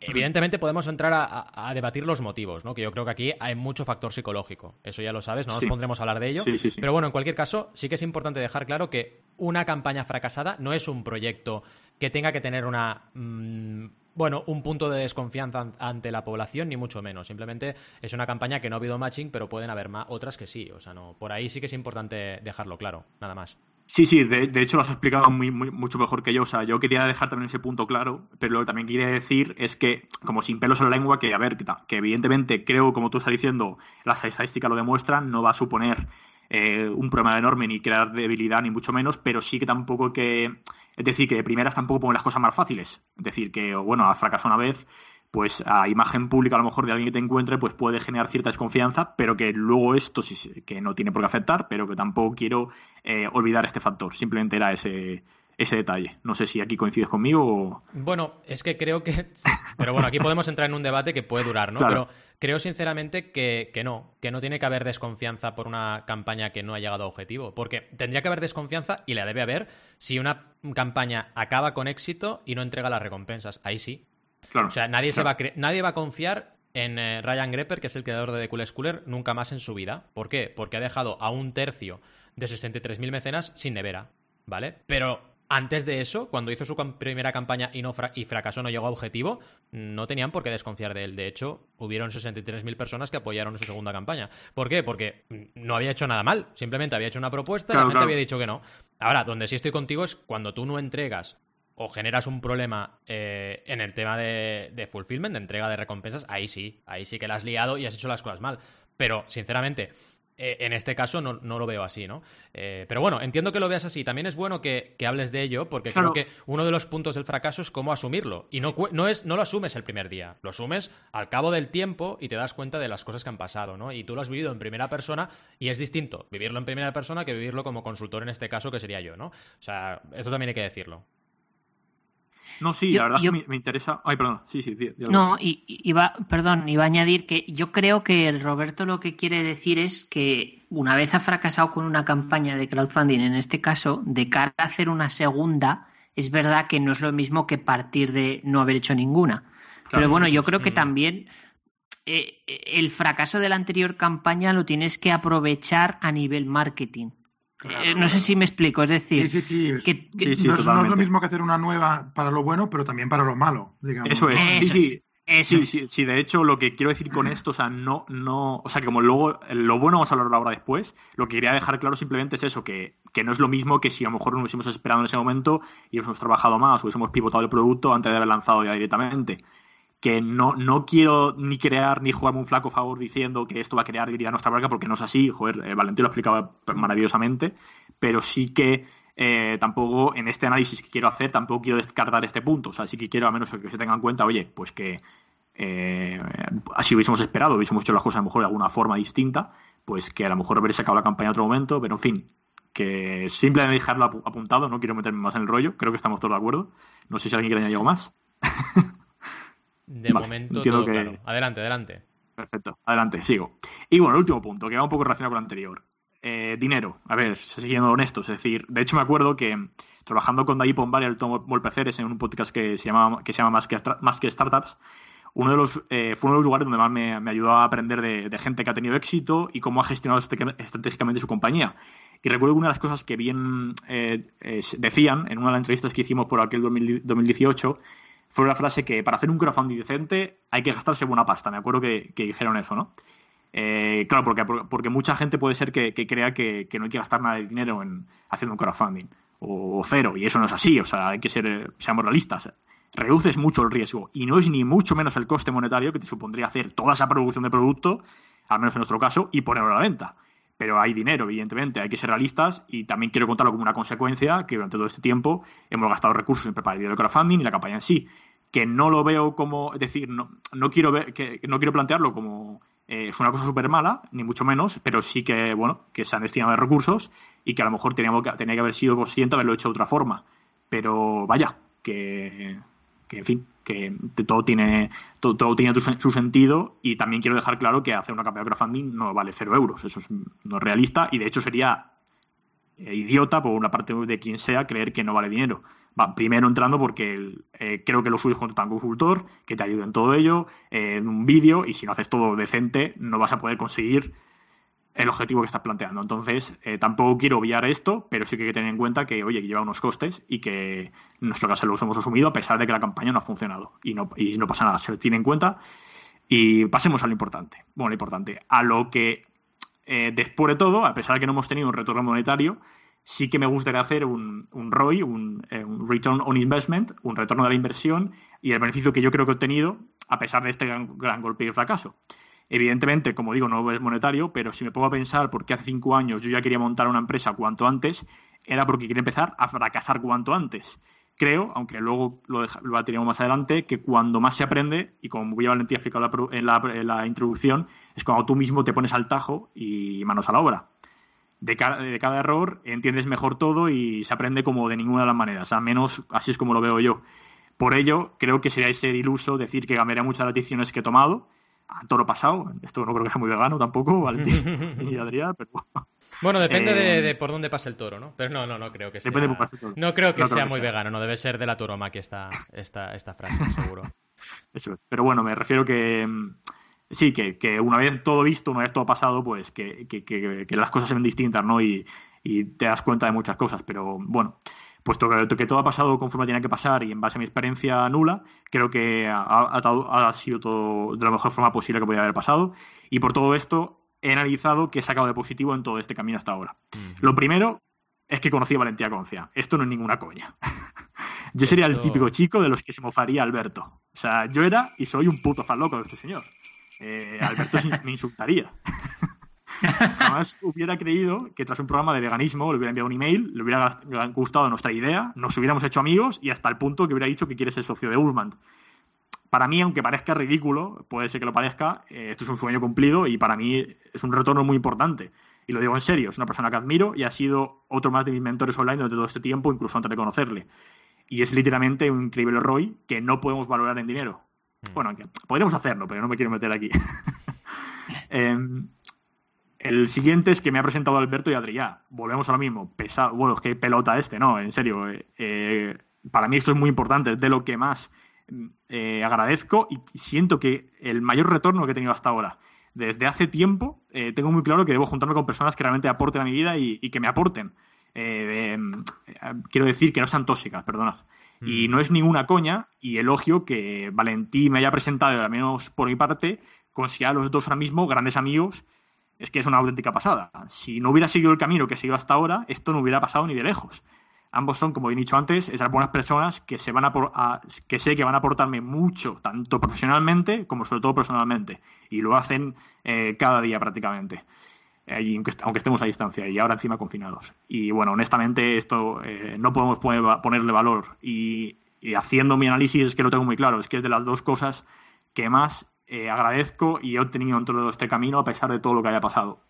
[SPEAKER 1] evidentemente podemos entrar a, debatir los motivos, ¿no? Que yo creo que aquí hay mucho factor psicológico. Eso ya lo sabes, no nos pondremos a hablar de ello. pero bueno, en cualquier caso, sí que es importante dejar claro que una campaña fracasada no es un proyecto que tenga que tener una mm, bueno, un punto de desconfianza ante la población, ni mucho menos. Simplemente es una campaña que no ha habido matching, pero pueden haber otras que sí. O sea, no, por ahí sí que es importante dejarlo claro, nada más.
[SPEAKER 4] Sí, sí, de, hecho lo has explicado muy, mucho mejor que yo. O sea, yo quería dejar también ese punto claro, pero lo que también quería decir es que, como sin pelos en la lengua, que a ver, que, evidentemente creo, como tú estás diciendo, las estadísticas lo demuestran, no va a suponer eh, un problema enorme ni crear debilidad, ni mucho menos, pero sí que tampoco que es decir, que de primeras tampoco ponen las cosas más fáciles. Es decir, que, bueno, has fracasado una vez, pues a imagen pública a lo mejor de alguien que te encuentre, pues puede generar cierta desconfianza, pero que luego esto sí que no tiene por qué afectar, pero que tampoco quiero eh, olvidar este factor. Simplemente era ese, ese detalle. No sé si aquí coincides conmigo o...
[SPEAKER 1] Bueno, es que creo que... Pero bueno, aquí podemos entrar en un debate que puede durar, ¿no? Pero creo sinceramente que, que, no, que no tiene que haber desconfianza por una campaña que no ha llegado a objetivo. Porque tendría que haber desconfianza, y la debe haber, si una campaña acaba con éxito y no entrega las recompensas. Ahí sí. Claro, o sea, nadie, se va a nadie va a confiar en eh, Ryan Grepper, que es el creador de The Cool Schooler, nunca más en su vida. ¿Por qué? Porque ha dejado a un tercio de 63.000 mecenas sin nevera. ¿Vale? Pero antes de eso, cuando hizo su primera campaña y, no y fracasó, no llegó a objetivo, no tenían por qué desconfiar de él. De hecho, hubieron 63.000 personas que apoyaron su segunda campaña. ¿Por qué? Porque no había hecho nada mal. Simplemente había hecho una propuesta y la gente había dicho que no. Ahora, donde sí estoy contigo es cuando tú no entregas o generas un problema eh, en el tema de, de fulfillment, de entrega de recompensas, ahí sí, ahí sí que la has liado y has hecho las cosas mal. Pero, sinceramente, eh, en este caso no, lo veo así, ¿no? Eh, pero bueno, entiendo que lo veas así. También es bueno que, hables de ello, porque creo que uno de los puntos del fracaso es cómo asumirlo. Y no, no, es, no lo asumes el primer día, lo asumes al cabo del tiempo y te das cuenta de las cosas que han pasado, ¿no? Y tú lo has vivido en primera persona y es distinto vivirlo en primera persona que vivirlo como consultor en este caso, que sería yo, ¿no? O sea, eso también hay que decirlo.
[SPEAKER 4] No, sí,
[SPEAKER 2] Yo-
[SPEAKER 4] la verdad
[SPEAKER 2] yo-
[SPEAKER 4] es que me, me interesa. Ay, perdón. Sí, sí, di- di algo.
[SPEAKER 2] No, y, iba, perdón, iba a añadir que yo creo que el Roberto lo que quiere decir es que una vez ha fracasado con una campaña de crowdfunding, en este caso, de cara a hacer una segunda, es verdad que no es lo mismo que partir de no haber hecho ninguna. Pero bueno, yo creo que
[SPEAKER 1] Mm.
[SPEAKER 2] también eh, el fracaso de la anterior campaña lo tienes que aprovechar a nivel marketing.
[SPEAKER 3] Claro,
[SPEAKER 2] Eh, no sé si me explico, es decir,
[SPEAKER 3] Sí, sí, sí.
[SPEAKER 2] que, que-
[SPEAKER 4] Sí, sí,
[SPEAKER 3] no, es- no es lo mismo que hacer una nueva para lo bueno, pero también para lo malo, digamos.
[SPEAKER 4] Eso es.
[SPEAKER 2] Eso
[SPEAKER 4] sí, sí.
[SPEAKER 2] eso
[SPEAKER 4] Sí,
[SPEAKER 2] es.
[SPEAKER 4] sí, sí, de hecho, lo que quiero decir con esto, o sea, no, no, o sea, que como luego, lo bueno vamos a hablarlo ahora después, lo que quería dejar claro simplemente es eso, que, que no es lo mismo que si a lo mejor nos hubiésemos esperado en ese momento y hubiésemos trabajado más, hubiésemos pivotado el producto antes de haber lanzado ya directamente. Que no, no quiero ni crear ni jugarme un flaco favor diciendo que esto va a crear debilidad a nuestra marca, porque no es así, joder, eh, Valentín lo explicaba maravillosamente, pero sí que eh, tampoco en este análisis que quiero hacer, tampoco quiero descartar este punto. O sea, sí que quiero a menos que se tenga en cuenta, oye, pues que eh, así hubiésemos esperado, hubiésemos hecho las cosas a lo mejor de alguna forma distinta, pues que a lo mejor habréis sacado la campaña en otro momento, pero en fin, que simplemente dejarlo apu- apuntado, no quiero meterme más en el rollo, creo que estamos todos de acuerdo. No sé si alguien quiere añadir algo más.
[SPEAKER 1] De
[SPEAKER 4] Vale,
[SPEAKER 1] momento todo
[SPEAKER 4] que-
[SPEAKER 1] claro. Adelante, adelante.
[SPEAKER 4] Perfecto, adelante, sigo. Y bueno, el último punto, que va un poco relacionado con el anterior. Eh, dinero, a ver, siguiendo honestos, es decir, de hecho me acuerdo que trabajando con David Pombar y el Tom Molpeceres en un podcast que se llama, que se llama Más, que, Más que Startups, uno de los, eh, fue uno de los lugares donde más me, me ayudó a aprender de, de gente que ha tenido éxito y cómo ha gestionado estratég- estratégicamente su compañía. Y recuerdo que una de las cosas que bien eh, eh, decían en una de las entrevistas que hicimos por aquel 2000 2018 fue una frase que para hacer un crowdfunding decente hay que gastarse buena pasta. Me acuerdo que, dijeron eso, ¿no? Eh, claro, porque, porque mucha gente puede ser que, crea que, no hay que gastar nada de dinero en haciendo un crowdfunding o, cero, y eso no es así, o sea, hay que ser, seamos realistas. Reduces mucho el riesgo y no es ni mucho menos el coste monetario que te supondría hacer toda esa producción de producto, al menos en nuestro caso, y ponerlo a la venta. Pero hay dinero, evidentemente, hay que ser realistas y también quiero contarlo como una consecuencia que durante todo este tiempo hemos gastado recursos en preparar el crowdfunding y la campaña en sí que no lo veo como, es decir, no, no quiero ver, que no quiero plantearlo como eh, es una cosa súper mala, ni mucho menos, pero sí que, bueno, que se han destinado de recursos y que a lo mejor teníamos que, tenía que haber sido consciente de haberlo hecho de otra forma. Pero vaya, que, que en fin, que todo tiene, todo, todo tiene su, su sentido y también quiero dejar claro que hacer una campaña de crowdfunding no vale cero euros, eso es, no es realista y de hecho sería eh, idiota por una parte de quien sea creer que no vale dinero. Va, primero entrando porque eh, creo que lo suyo es contratar a un consultor que te ayude en todo ello, en un vídeo, y si no haces todo decente, no vas a poder conseguir el objetivo que estás planteando. Entonces, eh, tampoco quiero obviar esto, pero sí que hay que tener en cuenta que, oye, lleva unos costes y que en nuestro caso los hemos asumido a pesar de que la campaña no ha funcionado. Y no, y no pasa nada, se tiene en cuenta. Y pasemos a lo importante. Bueno, lo importante, a lo que eh, después de todo, a pesar de que no hemos tenido un retorno monetario, sí que me gustaría hacer un, un ROI, un, eh, un Return on Investment, un retorno de la inversión y el beneficio que yo creo que he obtenido a pesar de este gran, gran golpe y fracaso. Evidentemente, como digo, no es monetario, pero si me pongo a pensar por qué hace cinco años yo ya quería montar una empresa cuanto antes, era porque quería empezar a fracasar cuanto antes. Creo, aunque luego lo, deja, lo teníamos más adelante, que cuando más se aprende, y como muy Valentía ha explicado en la, en la introducción, es cuando tú mismo te pones al tajo y manos a la obra de cada, de cada, error entiendes mejor todo y se aprende como de ninguna de las maneras, al menos así es como lo veo yo. Por ello, creo que sería ser iluso decir que cambiaría muchas de las decisiones que he tomado a toro pasado. Esto no creo que sea muy vegano tampoco, Valentín y Adrián, pero...
[SPEAKER 1] Bueno, depende eh, de, de, por dónde pase el toro, ¿no? Pero no, no, no creo que sea...
[SPEAKER 4] Depende por toro.
[SPEAKER 1] No creo que
[SPEAKER 4] no
[SPEAKER 1] sea
[SPEAKER 4] creo que
[SPEAKER 1] muy
[SPEAKER 4] sea.
[SPEAKER 1] vegano, no debe ser de la toromaquia esta, esta, esta frase, seguro.
[SPEAKER 4] Eso es. Pero bueno, me refiero que mm, sí, que, que, una vez todo visto, una vez todo pasado, pues que, que, que las cosas se ven distintas, ¿no? Y, y, te das cuenta de muchas cosas. Pero bueno, puesto que, todo ha pasado conforme tenía que pasar y en base a mi experiencia nula, creo que ha, ha, ha, sido todo de la mejor forma posible que podía haber pasado. Y por todo esto he analizado que he sacado de positivo en todo este camino hasta ahora. Uh -huh. Lo primero es que conocí a Valentía Concia. Esto no es ninguna coña. yo sería el típico chico de los que se mofaría Alberto. O sea, yo era y soy un puto fan loco de este señor. Eh, Alberto me insultaría. Jamás hubiera creído que tras un programa de veganismo le hubiera enviado un email, le hubiera gustado nuestra idea, nos hubiéramos hecho amigos y hasta el punto que hubiera dicho que quiere ser socio de Ullman. Para mí, aunque parezca ridículo, puede ser que lo parezca, eh, esto es un sueño cumplido y para mí es un retorno muy importante. Y lo digo en serio, es una persona que admiro y ha sido otro más de mis mentores online durante todo este tiempo, incluso antes de conocerle. y es literalmente un increíble ROI que no podemos valorar en dinero. Mm. Bueno, podríamos hacerlo, pero no me quiero meter aquí. Em, el siguiente es que me ha presentado Alberto y Adrián. Volvemos a lo mismo. Pesado. Bueno, es que pelota este, ¿no? En serio. Eh, eh, para mí esto es muy importante. Es de lo que más eh, agradezco y siento que el mayor retorno que he tenido hasta ahora. Desde hace tiempo tengo muy claro que debo juntarme con personas que realmente aporten a mi vida y, que me aporten. Quiero decir que no sean tóxicas, perdonad. Y mm. no es ninguna coña y elogio que Valentí me haya presentado, al menos por mi parte, considera a los dos ahora mismo grandes amigos es que es una auténtica pasada. Si no hubiera seguido el camino que he seguido hasta ahora, esto no hubiera pasado ni de lejos. Ambos son, como he dicho antes, esas buenas personas que, se van a, que sé que van a aportarme mucho, tanto profesionalmente como sobre todo personalmente. Y lo hacen eh, cada día prácticamente. Aunque, estemos a distancia y ahora encima confinados. Y bueno, honestamente, esto eh, no podemos ponerle valor. Y, haciendo mi análisis es que lo tengo muy claro. Es que es de las dos cosas que más eh, agradezco y he obtenido en todo este camino a pesar de todo lo que haya pasado.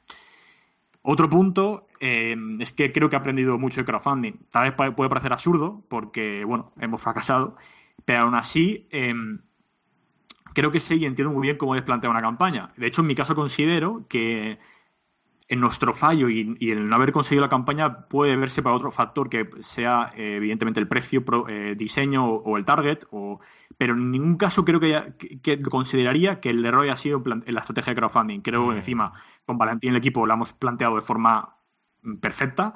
[SPEAKER 4] Otro punto eh, es que creo que he aprendido mucho de crowdfunding. Tal vez puede parecer absurdo porque, bueno, hemos fracasado, pero aún así em, creo que sé y entiendo muy bien cómo es plantear una campaña. De hecho, en mi caso considero que en nuestro fallo y, el no haber conseguido la campaña puede verse para otro factor que sea eh, evidentemente el precio, eh, diseño o, el target, o, pero en ningún caso creo que, que, consideraría que el error haya sido en la estrategia de crowdfunding. Creo que encima con Valentín el equipo lo hemos planteado de forma mm, perfecta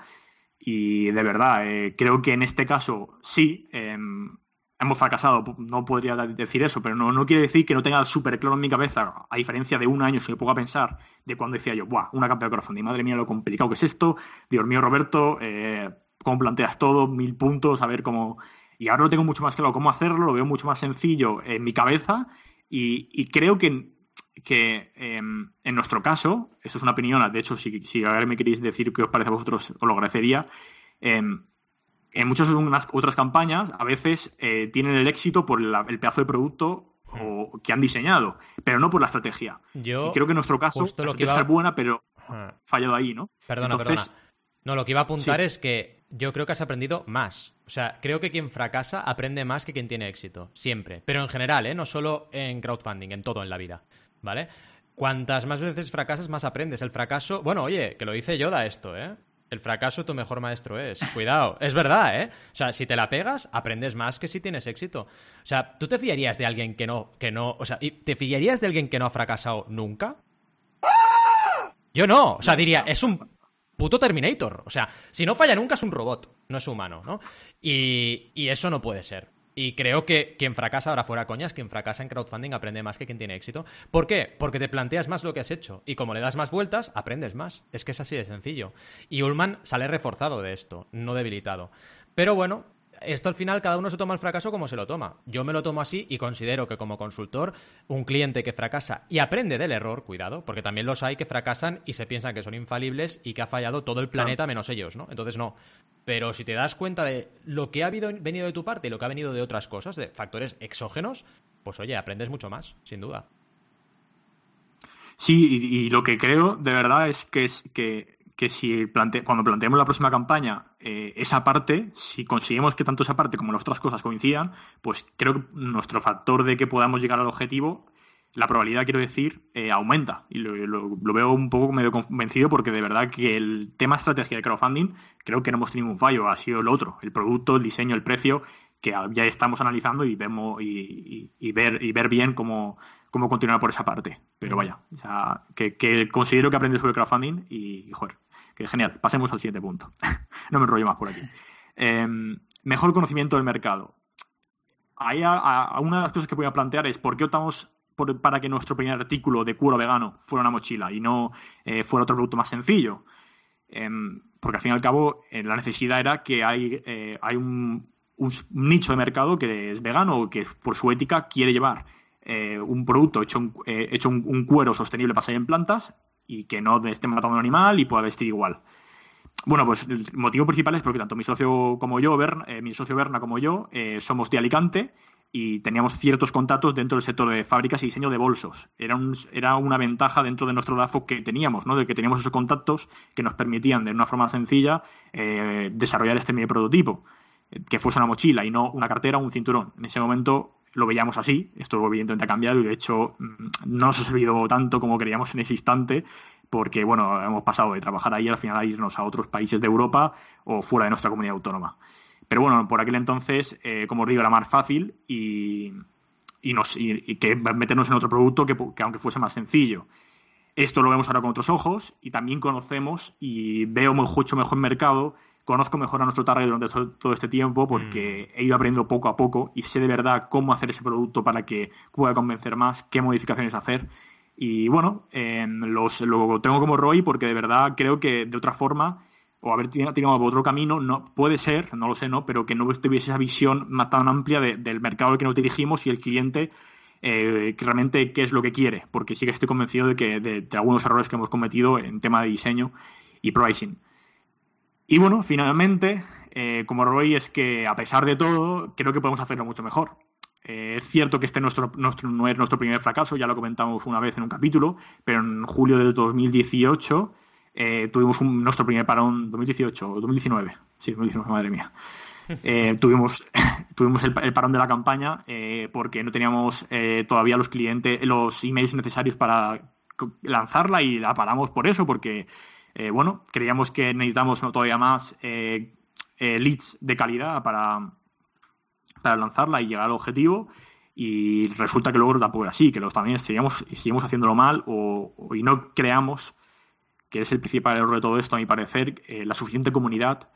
[SPEAKER 4] y de verdad eh, creo que en este caso sí em, hemos fracasado, no podría decir eso, pero no, no quiere decir que no tenga súper claro en mi cabeza, a diferencia de un año, si me pongo a pensar de cuando decía yo, ¡buah! Una campaña de crowdfunding, madre mía, lo complicado que es esto, Dios mío, Roberto, eh, cómo planteas todo, mil puntos, a ver cómo. Y ahora lo tengo mucho más claro cómo hacerlo, lo veo mucho más sencillo en mi cabeza y, creo que, que em, en nuestro caso, esto es una opinión, de hecho, si, si ahora me queréis decir qué os parece a vosotros, os lo agradecería. Em, en muchas otras campañas a veces eh, tienen el éxito por el pedazo de producto que han diseñado, pero no por la estrategia. Yo y creo que en nuestro caso
[SPEAKER 1] la lo que iba...
[SPEAKER 4] buena, pero fallado ahí, ¿no?
[SPEAKER 1] Perdona, perdona. No, lo que iba a apuntar es que yo creo que has aprendido más. O sea, creo que quien fracasa aprende más que quien tiene éxito. Siempre. Pero en general, ¿eh? No solo en crowdfunding, en todo en la vida. ¿Vale? Cuantas más veces fracasas, más aprendes. El fracaso. Bueno, oye, que lo dice Yoda esto, ¿eh? El fracaso tu mejor maestro es. Cuidado. es verdad, ¿eh? O sea, si te la pegas, aprendes más que si tienes éxito. O sea, ¿tú te fiarías de alguien que no, que no, o sea, ¿te fiarías de alguien que no ha fracasado nunca? Yo no. O sea, diría, es un puto Terminator. O sea, si no falla nunca es un robot, no es humano, ¿no? Y, y eso no puede ser. Y creo que quien fracasa, ahora fuera coñas, quien fracasa en crowdfunding aprende más que quien tiene éxito. ¿Por qué? Porque te planteas más lo que has hecho. Y como le das más vueltas, aprendes más. Es que es así de sencillo. Y Ullman sale reforzado de esto, no debilitado. Pero bueno, esto al final cada uno se toma el fracaso como se lo toma. Yo me lo tomo así y considero que como consultor, un cliente que fracasa y aprende del error, cuidado, porque también los hay que fracasan y se piensan que son infalibles y que ha fallado todo el planeta menos ellos, ¿no? Entonces no. Pero si te das cuenta de lo que ha venido de tu parte y lo que ha venido de otras cosas, de factores exógenos, pues oye, aprendes mucho más, sin duda.
[SPEAKER 4] Sí, y, lo que creo de verdad es que, es que que si cuando planteemos la próxima campaña eh, esa parte, si conseguimos que tanto esa parte como las otras cosas coincidan, pues creo que nuestro factor de que podamos llegar al objetivo, la probabilidad, quiero decir, eh, aumenta. Y lo, veo un poco medio convencido porque de verdad que el tema estrategia de crowdfunding creo que no hemos tenido un fallo, ha sido el otro, el producto, el diseño, el precio, que ya estamos analizando y vemos y, ver, y ver bien cómo, cómo continuar por esa parte. Pero vaya, o sea, que, considero que aprendí sobre crowdfunding y, joder, genial. Pasemos al siguiente punto. no me enrollo más por aquí. Em, mejor conocimiento del mercado. Ahí una de las cosas que voy a plantear es por qué optamos para que nuestro primer artículo de cuero vegano fuera una mochila y no eh, fuera otro producto más sencillo. Em, porque al fin y al cabo eh, la necesidad era que hay, eh, hay un, nicho de mercado que es vegano o que por su ética quiere llevar un producto hecho, hecho un, cuero sostenible para salir en plantas y que no esté matando a un animal y pueda vestir igual. Bueno, pues el motivo principal es porque tanto mi socio como yo, eh, mi socio Berna como yo, eh, somos de Alicante y teníamos ciertos contactos dentro del sector de fábricas y diseño de bolsos. Era, era una ventaja dentro de nuestro DAFO que teníamos, ¿no? De que teníamos esos contactos que nos permitían de una forma sencilla eh, desarrollar este medio prototipo. que fuese una mochila y no una cartera o un cinturón. En ese momento lo veíamos así, esto evidentemente ha cambiado y de hecho mm, no nos ha servido tanto como creíamos en ese instante porque bueno, hemos pasado de trabajar ahí al final a irnos a otros países de Europa o fuera de nuestra comunidad autónoma. Pero bueno, por aquel entonces, eh, como os digo, era más fácil y, y, nos, y, que meternos en otro producto que, que, aunque fuese más sencillo. Esto lo vemos ahora con otros ojos y también conocemos y veo mucho mejor mercado, conozco mejor a nuestro target durante todo este tiempo porque mm. he ido aprendiendo poco a poco y sé de verdad cómo hacer ese producto para que pueda convencer más, qué modificaciones hacer y bueno, eh, los, lo tengo como ROI porque de verdad creo que de otra forma, o haber tenido otro camino, no puede ser, no lo sé, ¿no? Pero que no tuviese esa visión más tan amplia del mercado al que nos dirigimos y el cliente eh, que realmente qué es lo que quiere, porque sí que estoy convencido de que de, algunos errores que hemos cometido en tema de diseño y pricing. Y bueno, finalmente, eh, como ROI es que a pesar de todo, creo que podemos hacerlo mucho mejor. Eh, es cierto que este nuestro, nuestro, no es nuestro primer fracaso, ya lo comentamos una vez en un capítulo, pero en julio de 2018 eh, tuvimos nuestro primer parón, 2018 o 2019, sí, 2019, madre mía. Eh, tuvimos tuvimos el, parón de la campaña porque no teníamos todavía los clientes, los emails necesarios para lanzarla y la paramos por eso, porque bueno, creíamos que necesitamos todavía más leads de calidad para, para lanzarla y llegar al objetivo y resulta que luego tampoco era así, que los también seguimos, seguimos haciéndolo mal o, y no creamos, que es el principal error de todo esto, a mi parecer, eh, la suficiente comunidad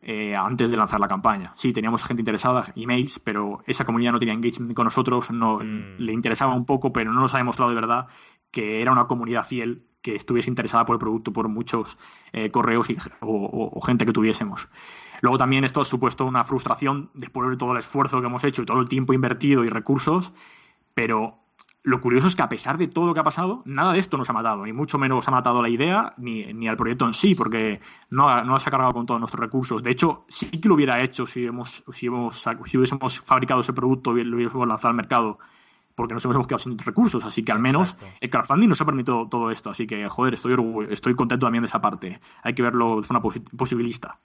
[SPEAKER 4] eh, antes de lanzar la campaña. Sí, teníamos gente interesada, emails, pero esa comunidad no tenía engagement con nosotros, no mm. le interesaba un poco, pero no nos ha demostrado de verdad que era una comunidad fiel que estuviese interesada por el producto por muchos eh, correos o, gente que tuviésemos. Luego también esto ha supuesto una frustración después de todo el esfuerzo que hemos hecho y todo el tiempo invertido y recursos, pero lo curioso es que a pesar de todo lo que ha pasado, nada de esto nos ha matado, ni mucho menos ha matado la idea ni, ni al proyecto en sí, porque no, no se ha cargado con todos nuestros recursos. De hecho, sí que lo hubiera hecho si, hemos, si, hemos, si hubiésemos fabricado ese producto y lo hubiésemos lanzado al mercado porque nos hemos quedado sin recursos. Así que al menos el crowdfunding nos ha permitido todo esto. Así que, joder, estoy, estoy contento también de esa parte. Hay que verlo de una posibilista.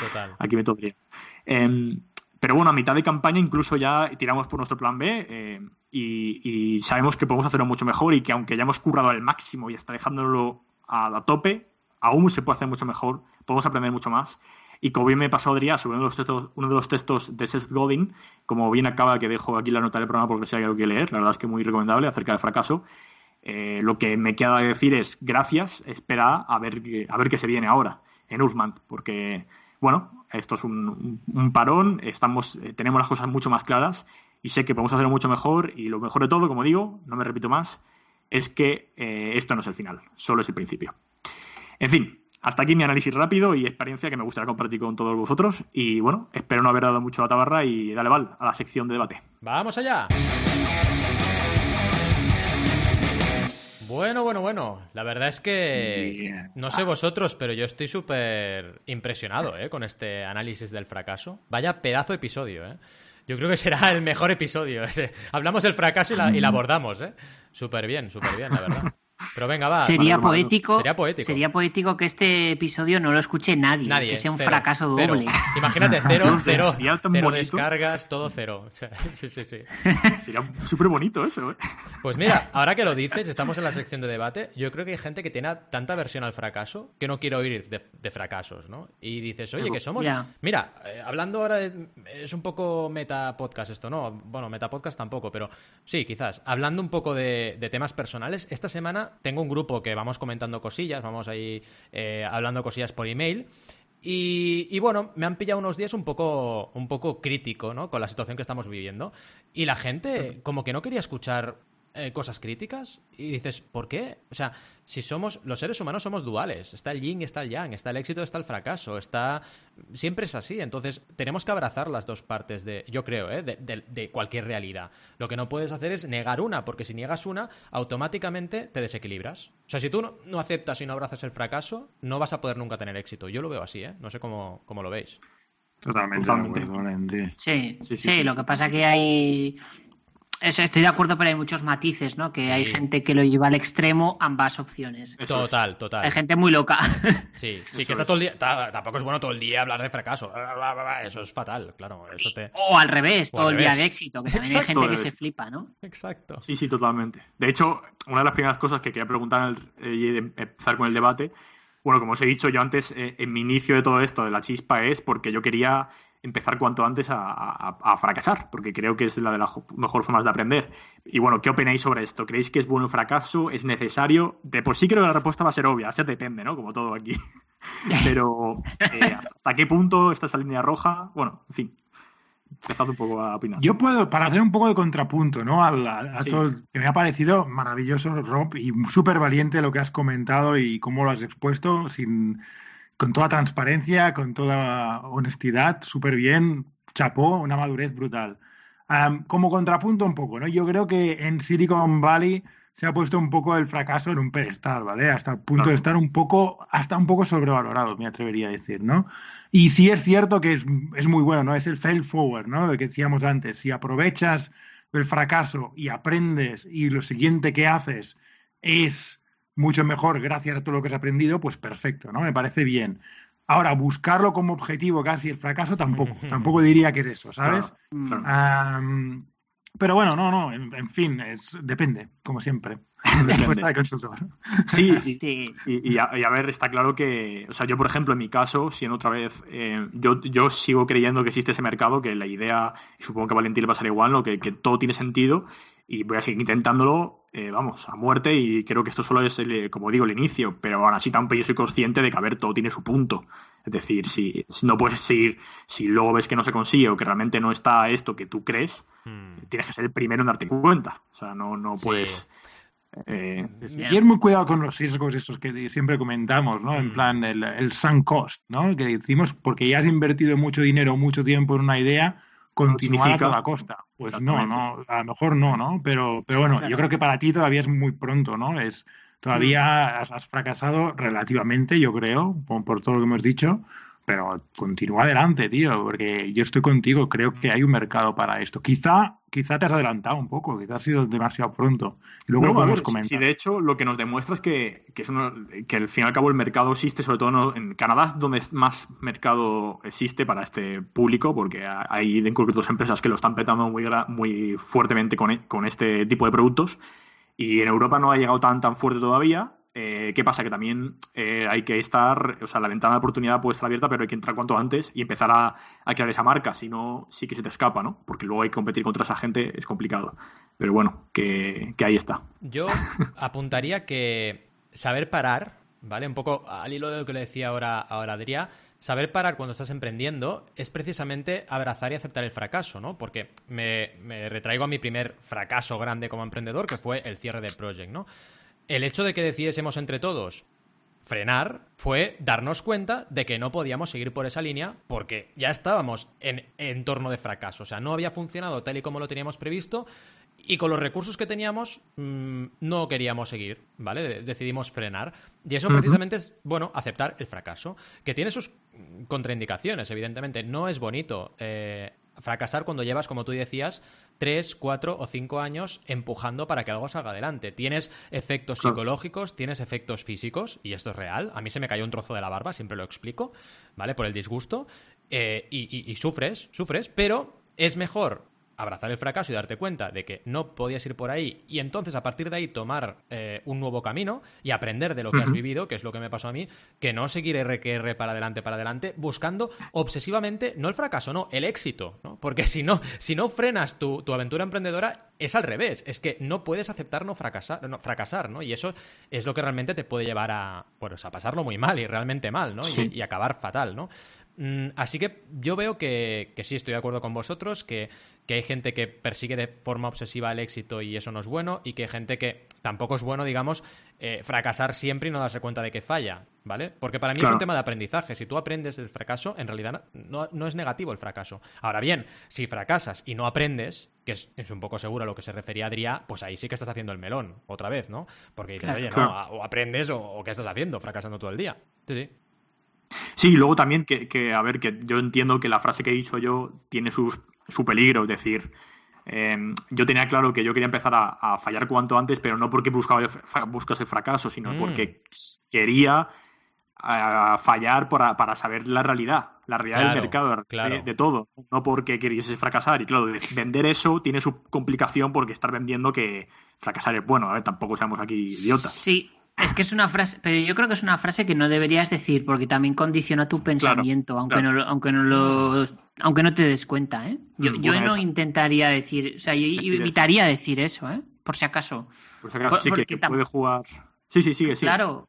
[SPEAKER 4] Total. Aquí me tocaría. Em, pero bueno, a mitad de campaña incluso ya tiramos por nuestro plan B eh, y, sabemos que podemos hacerlo mucho mejor y que aunque ya hemos currado al máximo y está dejándolo a, a tope, aún se puede hacer mucho mejor, podemos aprender mucho más. Y como bien me pasó Adrián sobre uno de los textos, uno de, los textos de Seth Godin, como bien acaba que dejo aquí la nota del programa porque si hay algo que leer, la verdad es que muy recomendable acerca del fracaso. Eh, lo que me queda decir es gracias, espera a ver, a ver qué se viene ahora en Urmant, porque bueno, esto es un, parón, estamos, eh, tenemos las cosas mucho más claras y sé que podemos hacerlo mucho mejor y lo mejor de todo, como digo, no me repito más, es que eh, esto no es el final, solo es el principio. En fin, hasta aquí mi análisis rápido y experiencia que me gustaría compartir con todos vosotros. Y bueno, espero no haber dado mucho a la tabarra y dale val a la sección de debate.
[SPEAKER 1] ¡Vamos allá! Bueno, bueno, bueno. La verdad es que no sé vosotros, pero yo estoy súper impresionado ¿eh? con este análisis del fracaso. Vaya pedazo de episodio, ¿eh? Yo creo que será el mejor episodio. Hablamos del fracaso y la, y la abordamos, ¿eh? Súper bien, súper bien, la verdad. Pero venga, va.
[SPEAKER 2] Sería poético, sería poético. Sería poético que este episodio no lo escuche nadie. que sea un fracaso doble.
[SPEAKER 1] Imagínate, cero, cero, cero descargas, todo cero. sí, sí, sí.
[SPEAKER 4] Sería súper bonito eso, ¿eh?
[SPEAKER 1] Pues mira, ahora que lo dices, estamos en la sección de debate. Yo creo que hay gente que tiene tanta versión al fracaso que no quiere oír de, fracasos, ¿no? Y dices, oye, que somos. Mira, eh, hablando ahora de. Es un poco meta podcast esto, ¿no? Bueno, meta podcast tampoco, pero sí, quizás. Hablando un poco de temas personales, esta semana tengo un grupo que vamos comentando cosillas, vamos ahí eh, hablando cosillas por email. Y, y, bueno, me han pillado unos días un poco, un poco crítico, ¿no? Con la situación que estamos viviendo. Y la gente como que no quería escuchar eh, cosas críticas y dices, ¿por qué? O sea, si somos, los seres humanos somos duales, está el yin y está el yang, está el éxito, está el fracaso, está, siempre es así, entonces tenemos que abrazar las dos partes de, yo creo, ¿eh? de, cualquier realidad. Lo que no puedes hacer es negar una, porque si niegas una, automáticamente te desequilibras. O sea, si tú no, aceptas y no abrazas el fracaso, no vas a poder nunca tener éxito. Yo lo veo así, ¿eh? No sé cómo, cómo lo veis.
[SPEAKER 3] Totalmente.
[SPEAKER 2] Sí, sí, sí, lo que pasa que hay Estoy de acuerdo, pero hay muchos matices, ¿no? Que hay gente que lo lleva al extremo, ambas opciones.
[SPEAKER 1] total, total.
[SPEAKER 2] Hay gente muy loca.
[SPEAKER 1] Sí, sí, que está todo el día. Tampoco es bueno todo el día hablar de fracaso. Eso es fatal, claro. Eso te...
[SPEAKER 2] O al revés, todo el día de éxito, que también hay gente que se flipa, ¿no?
[SPEAKER 1] Exacto.
[SPEAKER 4] Sí, sí, totalmente. De hecho, una de las primeras cosas que quería preguntar eh, y empezar con el debate, bueno, como os he dicho yo antes, eh, en mi inicio de todo esto de la chispa es porque yo quería empezar cuanto antes a, fracasar, porque creo que es la de las mejores formas de aprender. Y bueno, ¿qué opináis sobre esto? ¿Creéis que es bueno el fracaso? ¿Es necesario? De por sí creo que la respuesta va a ser obvia, se depende, ¿no? Como todo aquí. Pero eh, ¿hasta qué punto está esa línea roja? Bueno, en fin. Empezad un poco a opinar.
[SPEAKER 3] Yo puedo, para hacer un poco de contrapunto, ¿no? A, todo, que me ha parecido maravilloso, Rob, y súper valiente lo que has comentado y cómo lo has expuesto, sin, con toda transparencia, con toda honestidad, súper bien, chapó, una madurez brutal. como contrapunto un poco, ¿no? Yo creo que en Silicon Valley se ha puesto un poco el fracaso en un pedestal, ¿vale? Hasta el punto de estar un poco, hasta un poco sobrevalorado, me atrevería a decir, ¿no? Y sí es cierto que es, es muy bueno, ¿no? Es el fail forward, ¿no? Lo que decíamos antes. Si aprovechas el fracaso y aprendes y lo siguiente que haces es mucho mejor gracias a todo lo que has aprendido, pues perfecto, ¿no? Me parece bien. Ahora, buscarlo como objetivo casi el fracaso tampoco, tampoco diría que es eso, ¿sabes? pero bueno, no, no, en, fin, es, depende, como siempre. Respuesta de consultor.
[SPEAKER 4] Sí, sí. Y, a, ver, está claro que, o sea, yo por ejemplo, en mi caso, siendo otra vez, eh, yo, yo sigo creyendo que existe ese mercado, que la idea, y supongo que a Valentín le pasará igual, ¿no? que, que todo tiene sentido y voy a seguir intentándolo, eh, vamos, a muerte y creo que esto solo es, el, como digo, el inicio, pero ahora sí tampoco yo soy consciente de que, a ver, todo tiene su punto. Es decir, si, no puedes seguir, si luego ves que no se consigue o que realmente no está esto que tú crees, hmm. tienes que ser el primero en darte cuenta. O sea, no, no puedes...
[SPEAKER 3] Eh, y es muy cuidado con los riesgos esos que siempre comentamos, ¿no? En hmm. plan, el, el sunk cost, ¿no? Que decimos, porque ya has invertido mucho dinero, mucho tiempo en una idea, continuar a toda costa. Pues no, no, a lo mejor no, ¿no? Pero, pero bueno, yo creo que para ti todavía es muy pronto, ¿no? Es todavía mm. has, fracasado relativamente, yo creo, por, todo lo que hemos dicho, pero continúa adelante, tío, porque yo estoy contigo, creo que hay un mercado para esto. Quizá, quizá te has adelantado un poco, quizá ha sido demasiado pronto. Luego lo podemos comentar.
[SPEAKER 4] Sí, de hecho, lo que nos demuestra es que, que, es que al fin y al cabo el mercado existe, sobre todo en Canadá, donde más mercado existe para este público, porque hay en concreto empresas que lo están petando muy, muy fuertemente con, con este tipo de productos. Y en Europa no ha llegado tan tan fuerte todavía, eh, ¿Qué pasa? Que también eh, hay que estar, o sea, la ventana de oportunidad puede estar abierta, pero hay que entrar cuanto antes y empezar a, crear esa marca, si no, sí que se te escapa, ¿no? Porque luego hay que competir contra esa gente, es complicado. Pero bueno, que, ahí está.
[SPEAKER 1] Yo apuntaría que saber parar, ¿vale? Un poco al hilo de lo que le decía ahora, ahora Adrián, saber parar cuando estás emprendiendo es precisamente abrazar y aceptar el fracaso, ¿no? Porque me, me retraigo a mi primer fracaso grande como emprendedor, que fue el cierre de Project, ¿no? El hecho de que decidiésemos entre todos frenar fue darnos cuenta de que no podíamos seguir por esa línea porque ya estábamos en entorno de fracaso. O sea, no había funcionado tal y como lo teníamos previsto y con los recursos que teníamos mm, no queríamos seguir, ¿vale? Decidimos frenar. Y eso precisamente es, bueno, aceptar el fracaso, que tiene sus contraindicaciones, evidentemente. No es bonito eh, fracasar cuando llevas, como tú decías, tres, cuatro o cinco años empujando para que algo salga adelante. Tienes efectos psicológicos, tienes efectos físicos, y esto es real. A mí se me cayó un trozo de la barba, siempre lo explico, ¿vale? Por el disgusto. Eh, y sufres, sufres, pero es mejor abrazar el fracaso y darte cuenta de que no podías ir por ahí y entonces a partir de ahí tomar eh, un nuevo camino y aprender de lo que has vivido, que es lo que me pasó a mí, que no seguir RQR para adelante, para adelante, buscando obsesivamente, no el fracaso, no, el éxito, ¿no? Porque si no, si no frenas tu, aventura emprendedora, es al revés, es que no puedes aceptar no fracasar, no, fracasar, ¿no? Y eso es lo que realmente te puede llevar a, pues, a pasarlo muy mal y realmente mal, ¿no? Y, y acabar fatal, ¿no? Mm, así que yo veo que, sí estoy de acuerdo con vosotros, que, hay gente que persigue de forma obsesiva el éxito y eso no es bueno, y que hay gente que tampoco es bueno, digamos, eh, fracasar siempre y no darse cuenta de que falla, ¿vale? Porque para mí es un tema de aprendizaje. Si tú aprendes del fracaso, en realidad no, es negativo el fracaso. Ahora bien, si fracasas y no aprendes, que es, un poco seguro a lo que se refería Adrián, pues ahí sí que estás haciendo el melón, otra vez, ¿no? Porque dices, oye, no, o aprendes o, o, ¿qué estás haciendo? Fracasando todo el día. Sí, sí.
[SPEAKER 4] Sí, luego también que, a ver, que yo entiendo que la frase que he dicho yo tiene su peligro, es decir, eh, yo tenía claro que yo quería empezar a, fallar cuanto antes, pero no porque buscaba buscase el fracaso, sino mm. porque quería fallar para, saber la realidad, la realidad del mercado, de, todo, no porque queriese fracasar. Y claro, vender eso tiene su complicación porque estar vendiendo que fracasar es bueno, a ver, tampoco seamos aquí idiotas.
[SPEAKER 2] Sí, es que es una frase, pero yo creo que es una frase que no deberías decir porque también condiciona tu pensamiento, aunque, No, aunque no lo aunque no te des cuenta, ¿eh? Yo, mm, no intentaría decir, o sea, yo evitaría decir eso, ¿eh? Por si acaso.
[SPEAKER 4] Por si acaso, sí que, puede jugar. Sí, sí, sigue, sí.
[SPEAKER 2] Claro,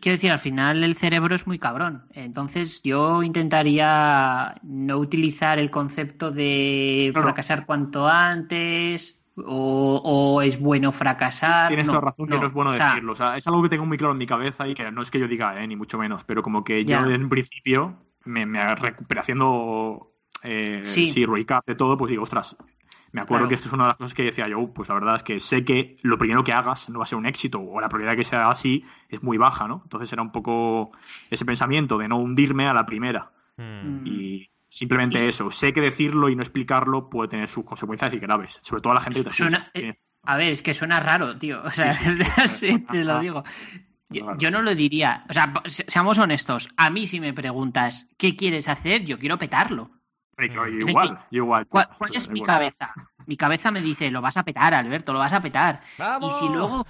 [SPEAKER 2] quiero decir, al final el cerebro es muy cabrón. Entonces yo intentaría no utilizar el concepto de fracasar cuanto antes o, es bueno fracasar.
[SPEAKER 4] Tienes toda razón que no es bueno decirlo. O sea, es algo que tengo muy claro en mi cabeza y que no es que yo diga, eh, ni mucho menos, pero como que yo en principio me, me recuperé haciendo eh, sí. recap de todo, pues digo, ostras, me acuerdo que esto es una de las cosas que decía yo, pues la verdad es que sé que lo primero que hagas no va a ser un éxito, o la probabilidad de que sea así es muy baja, ¿no? Entonces era un poco ese pensamiento de no hundirme a la primera. Hmm. Y simplemente eso, sé que decirlo y no explicarlo puede tener sus consecuencias y graves, sobre todo a la gente que
[SPEAKER 2] te eh, A ver, es que suena raro, tío. O sea, te lo digo. Yo, no lo diría. O sea, seamos honestos. A mí, si me preguntas qué quieres hacer, yo quiero petarlo
[SPEAKER 4] igual, igual.
[SPEAKER 2] ¿Cuál, es mi cabeza? Mi cabeza me dice, lo vas a petar, Alberto, lo vas a petar. Y si luego,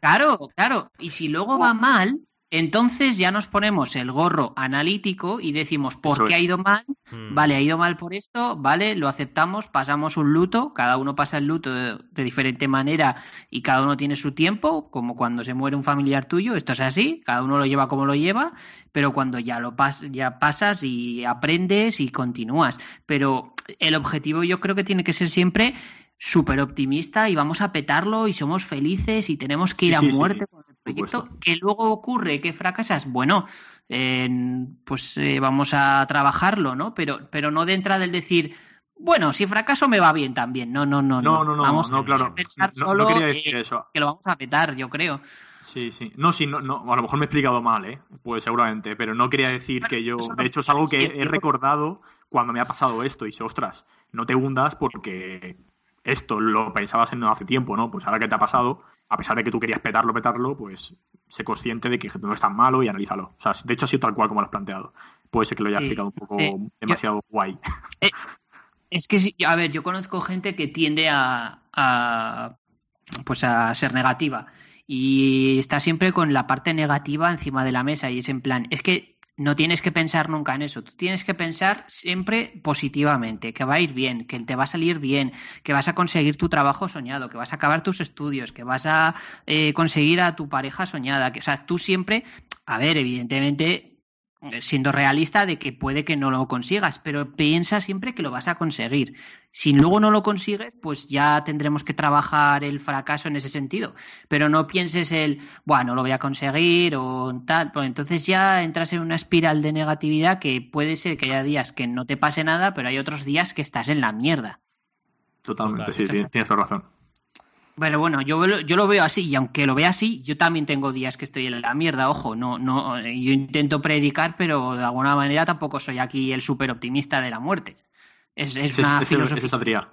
[SPEAKER 2] claro, claro, y si luego va mal, entonces ya nos ponemos el gorro analítico y decimos, ¿por qué ha ido mal? Hmm. Vale, ha ido mal por esto, vale, lo aceptamos, pasamos un luto, cada uno pasa el luto de, diferente manera y cada uno tiene su tiempo, como cuando se muere un familiar tuyo, esto es así, cada uno lo lleva como lo lleva, pero cuando ya lo pas ya pasas y aprendes y continúas. Pero el objetivo yo creo que tiene que ser siempre súper optimista y vamos a petarlo y somos felices y tenemos que ir a muerte con el proyecto. Que luego ocurre que fracasas, bueno, pues eh, vamos a trabajarlo, ¿no? Pero, pero no de entrada del decir, bueno, si fracaso me va bien también. No, no, no.
[SPEAKER 4] No, no, no, vamos no, claro.
[SPEAKER 2] pensar solo que, lo vamos a petar, yo creo.
[SPEAKER 4] Sí, sí. No, sí, no, no, a lo mejor me he explicado mal, ¿eh? Pues seguramente, pero no quería decir que yo, de hecho es algo que he recordado cuando me ha pasado esto y ostras, no te hundas porque esto lo pensabas en hace tiempo, ¿no? Pues ahora que te ha pasado, a pesar de que tú querías petarlo, petarlo, pues sé consciente de que no es tan malo y analízalo. O sea, de hecho ha sido tal cual como lo has planteado. Puede ser que lo haya explicado un poco demasiado guay.
[SPEAKER 2] Eh, es que, a ver, yo conozco gente que tiende a, a, pues a ser negativa y está siempre con la parte negativa encima de la mesa y es en plan, es que no tienes que pensar nunca en eso, tú tienes que pensar siempre positivamente, que va a ir bien, que te va a salir bien, que vas a conseguir tu trabajo soñado, que vas a acabar tus estudios, que vas a eh, conseguir a tu pareja soñada, que, o sea, tú siempre, a ver, evidentemente siendo realista de que puede que no lo consigas, pero piensa siempre que lo vas a conseguir. Si luego no lo consigues, pues ya tendremos que trabajar el fracaso en ese sentido. Pero no pienses el, bueno, lo voy a conseguir o tal. Pues entonces ya entras en una espiral de negatividad que puede ser que haya días que no te pase nada, pero hay otros días que estás en la mierda.
[SPEAKER 4] Totalmente, sí, tienes razón.
[SPEAKER 2] Pero bueno, yo, yo lo veo así, y aunque lo vea así, yo también tengo días que estoy en la mierda, ojo, no, no, yo intento predicar, pero de alguna manera tampoco soy aquí el súper optimista de la muerte. Es, es una filosofía.
[SPEAKER 4] Ese es Adrián.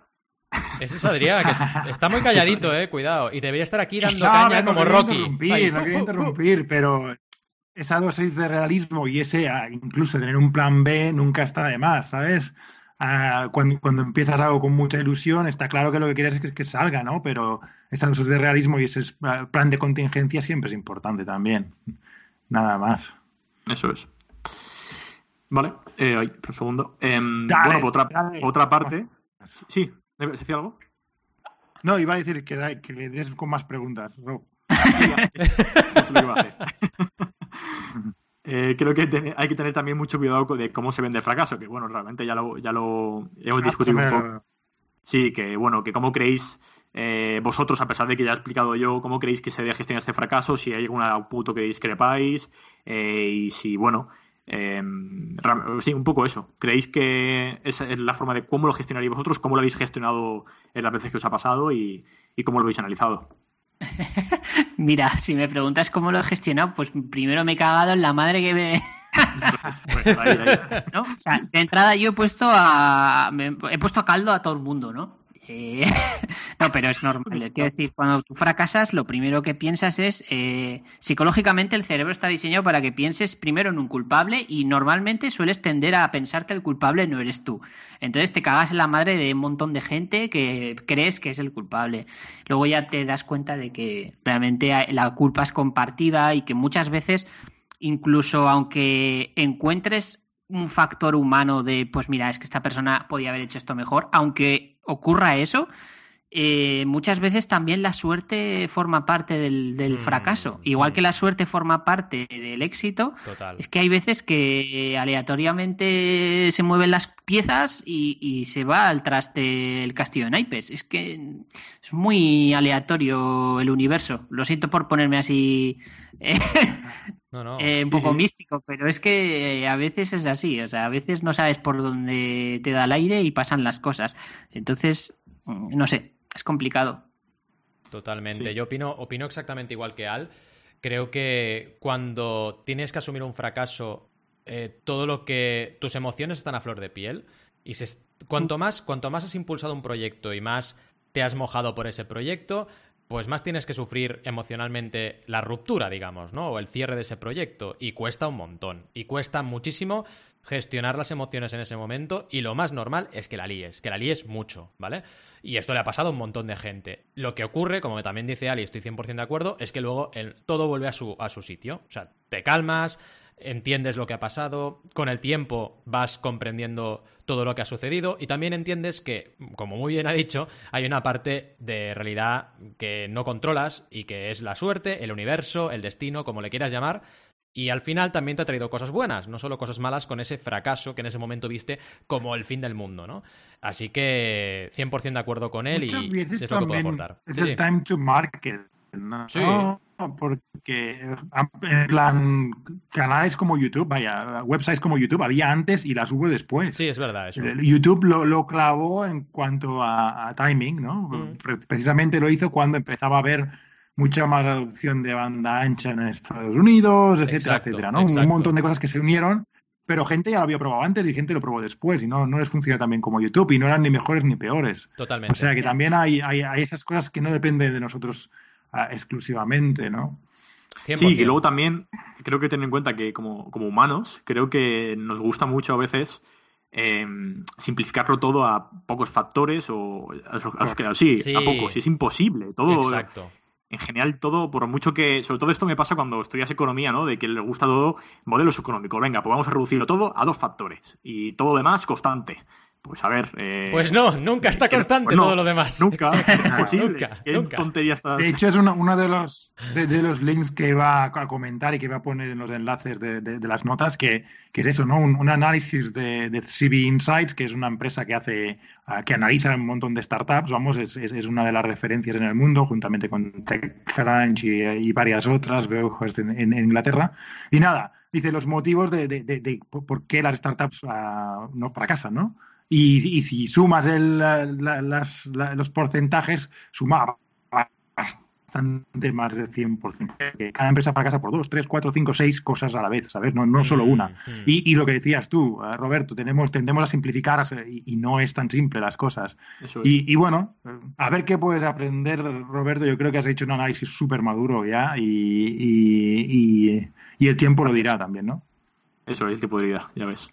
[SPEAKER 1] Ese es Adrián, que está muy calladito, eh, cuidado. Y debería estar aquí dando caña como Rocky.
[SPEAKER 3] no quería interrumpir, pero esa dosis de realismo y ese, ah, incluso tener un plan B nunca está de más, ¿sabes? Cuando, cuando, empiezas algo con mucha ilusión, está claro que lo que quieres es que, que salga, ¿no? Pero esa dosis de realismo y ese plan de contingencia siempre es importante también. Nada más.
[SPEAKER 4] Eso es. Vale, eh, un segundo. Em, bueno, otra, otra parte. Sí, ¿se decía algo?
[SPEAKER 3] No, iba a decir que, que le des con más preguntas, Rob.
[SPEAKER 4] Eh, creo que hay que tener también mucho cuidado de cómo se vende el fracaso, que bueno, realmente ya lo, ya lo hemos discutido un poco. Sí, que bueno, que cómo creéis eh, vosotros, a pesar de que ya he explicado yo, cómo creéis que se debe gestionar este fracaso, si hay algún punto que discrepáis eh, y si, bueno, sí, un poco eso. ¿Creéis que esa es la forma de cómo lo gestionaréis vosotros, cómo lo habéis gestionado en las veces que os ha pasado y cómo lo habéis analizado?
[SPEAKER 2] Mira, si me preguntas cómo lo he gestionado, pues primero me he cagado en la madre que me. ¿No? O sea, de entrada yo he puesto a. he puesto a caldo a todo el mundo, ¿no? Eh, no, pero es normal. Quiero decir, cuando tú fracasas, lo primero que piensas es, eh, psicológicamente el cerebro está diseñado para que pienses primero en un culpable y normalmente sueles tender a pensar que el culpable no eres tú. Entonces te cagas en la madre de un montón de gente que crees que es el culpable. Luego ya te das cuenta de que realmente la culpa es compartida y que muchas veces, incluso aunque encuentres un factor humano de, pues mira, es que esta persona podía haber hecho esto mejor, aunque ocurra eso, eh, muchas veces también la suerte forma parte del, mm, fracaso. Igual que la suerte forma parte del éxito, es que hay veces que aleatoriamente se mueven las piezas y, se va al traste el castillo de naipes. Es que es muy aleatorio el universo. Lo siento por ponerme así eh, eh, un poco místico, pero es que a veces es así. O sea, a veces no sabes por dónde te da el aire y pasan las cosas. Entonces, mm, no sé, es complicado.
[SPEAKER 1] Totalmente. Yo opino, opino exactamente igual que Al. Creo que cuando tienes que asumir un fracaso, eh, todo lo que. tus emociones están a flor de piel. Y cuanto, más, cuanto más has impulsado un proyecto y más te has mojado por ese proyecto, pues más tienes que sufrir emocionalmente la ruptura, digamos, ¿no? O el cierre de ese proyecto. Y cuesta un montón. Y cuesta muchísimo gestionar las emociones en ese momento y lo más normal es que la líes, que la líes mucho, ¿vale? Y esto le ha pasado a un montón de gente. Lo que ocurre, como también dice Ali, estoy 100% de acuerdo, es que luego el, todo vuelve a su, a su sitio. O sea, te calmas, entiendes lo que ha pasado, con el tiempo vas comprendiendo todo lo que ha sucedido y también entiendes que, como muy bien ha dicho, hay una parte de realidad que no controlas y que es la suerte, el universo, el destino, como le quieras llamar, y al final también te ha traído cosas buenas, no solo cosas malas con ese fracaso que en ese momento viste como el fin del mundo, ¿no? Así que 100% de acuerdo con él y es lo que puedo aportar.
[SPEAKER 3] Es el time to market, ¿no? Sí. Porque en plan canales como YouTube, vaya, websites como YouTube había antes y las hubo después.
[SPEAKER 1] Sí, es verdad. Eso.
[SPEAKER 3] YouTube lo, clavó en cuanto a, timing, ¿no? Mm. Precisamente lo hizo cuando empezaba a ver mucha más adopción de banda ancha en Estados Unidos, etcétera, etcétera, ¿no? Un montón de cosas que se unieron, pero gente ya lo había probado antes y gente lo probó después y no, no les funciona tan bien como YouTube y no eran ni mejores ni peores.
[SPEAKER 1] Totalmente.
[SPEAKER 3] O sea que también hay, hay, esas cosas que no dependen de nosotros exclusivamente, ¿no?
[SPEAKER 4] Sí, y luego también creo que tener en cuenta que como, como humanos, creo que nos gusta mucho a veces em, simplificarlo todo a pocos factores o a, sí, sí, a pocos. Y es imposible. Todo,
[SPEAKER 1] Exacto
[SPEAKER 4] en general todo, por mucho que, sobre todo esto me pasa cuando estudias economía, ¿no? De que le gusta todo modelos económicos. Venga, pues vamos a reducirlo todo a dos factores y todo lo demás constante. Pues a ver. Eh,
[SPEAKER 1] pues no, nunca está constante pues todo lo demás.
[SPEAKER 4] Nunca, nunca, nunca. tontería está.
[SPEAKER 3] De hecho, es uno, de, los, de, los links que va a comentar y que va a poner en los enlaces de, las notas, que, que, es eso, ¿no? Un, análisis de, CB Insights, que es una empresa que hace, que analiza un montón de startups, vamos, es, es, una de las referencias en el mundo, juntamente con TechCrunch y, y varias otras, veo en, en, Inglaterra. Y nada, dice los motivos de, por qué las startups uh, no fracasan, ¿no? Y, si sumas el, los porcentajes, suma bastante más del 100%. Cada empresa fracasa por dos, tres, cuatro, cinco, seis cosas a la vez, ¿sabes? No, no solo una. Mm, mm. Y, lo que decías tú, eh, Roberto, tenemos, tendemos a simplificar y, no es tan simple las cosas. Y, bueno, a ver qué puedes aprender, Roberto. Yo creo que has hecho un análisis súper maduro ya y, el tiempo lo dirá también, ¿no?
[SPEAKER 4] Eso es, el tiempo dirá, ya ves.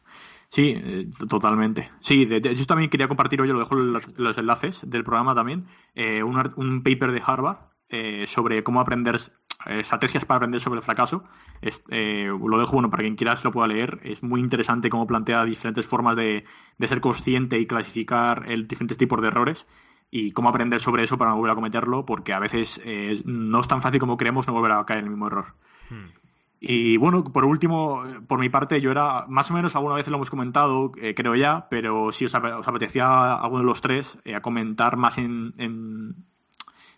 [SPEAKER 4] Sí, eh, totalmente. Sí, de, hecho también quería compartir hoy, lo dejo los, enlaces del programa también, eh, un, paper de Harvard eh, sobre cómo aprender estrategias para aprender sobre el fracaso. lo dejo, bueno, para quien quiera se lo pueda leer. Es muy interesante cómo plantea diferentes formas de, ser consciente y clasificar el, diferentes tipos de errores y cómo aprender sobre eso para no volver a cometerlo, porque a veces no es tan fácil como creemos no volver a caer en el mismo error. Hmm. Y bueno, por último, por mi parte, yo era, más o menos alguna vez lo hemos comentado, eh, creo ya, pero si os, apetecía alguno de los tres eh, a comentar más en, en,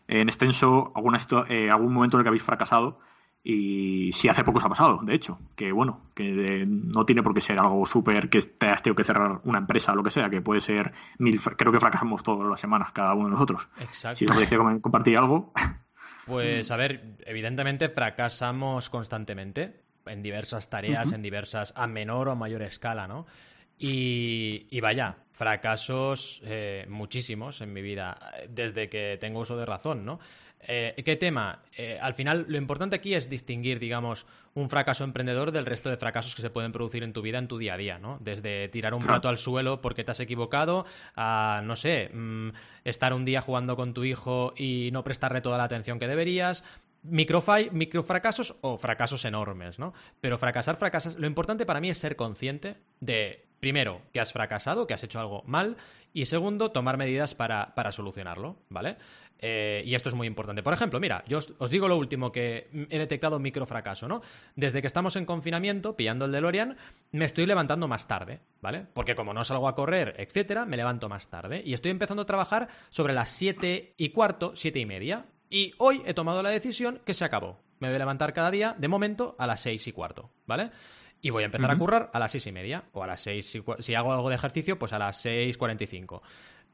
[SPEAKER 4] extenso alguna, eh, algún momento en el que habéis fracasado y si hace poco os ha pasado, de hecho, que bueno, que no tiene por qué ser algo súper que te has tenido que cerrar una empresa o lo que sea, que puede ser mil, creo que fracasamos todas las semanas cada uno de nosotros.
[SPEAKER 1] Exacto.
[SPEAKER 4] Si os apetecía compartir algo.
[SPEAKER 1] Pues a ver, evidentemente fracasamos constantemente en diversas tareas, en diversas, a menor o mayor escala, ¿no? Y, vaya, fracasos eh, muchísimos en mi vida, desde que tengo uso de razón, ¿no? Eh, ¿Qué tema? Eh, al final, lo importante aquí es distinguir, digamos, un fracaso emprendedor del resto de fracasos que se pueden producir en tu vida, en tu día a día, ¿no? Desde tirar un plato al suelo porque te has equivocado, a, no sé, mm, estar un día jugando con tu hijo y no prestarle toda la atención que deberías, microfracasos o fracasos enormes, ¿no? Pero fracasar, fracasas. Lo importante para mí es ser consciente de, primero, que has fracasado, que has hecho algo mal, y segundo, tomar medidas para, solucionarlo, ¿vale? Eh, y esto es muy importante. Por ejemplo, mira, yo os, digo lo último que he detectado microfracaso, ¿no? Desde que estamos en confinamiento, pillando el DeLorean, me estoy levantando más tarde, ¿vale? Porque como no salgo a correr, etcétera, me levanto más tarde. Y estoy empezando a trabajar sobre las siete y cuarto, siete y media. Y hoy he tomado la decisión que se acabó. Me voy a levantar cada día, de momento, a las seis y cuarto, ¿vale? Y voy a empezar a currar a las seis y media. O a las seis si hago algo de ejercicio, pues a las seis cuarenta y cinco.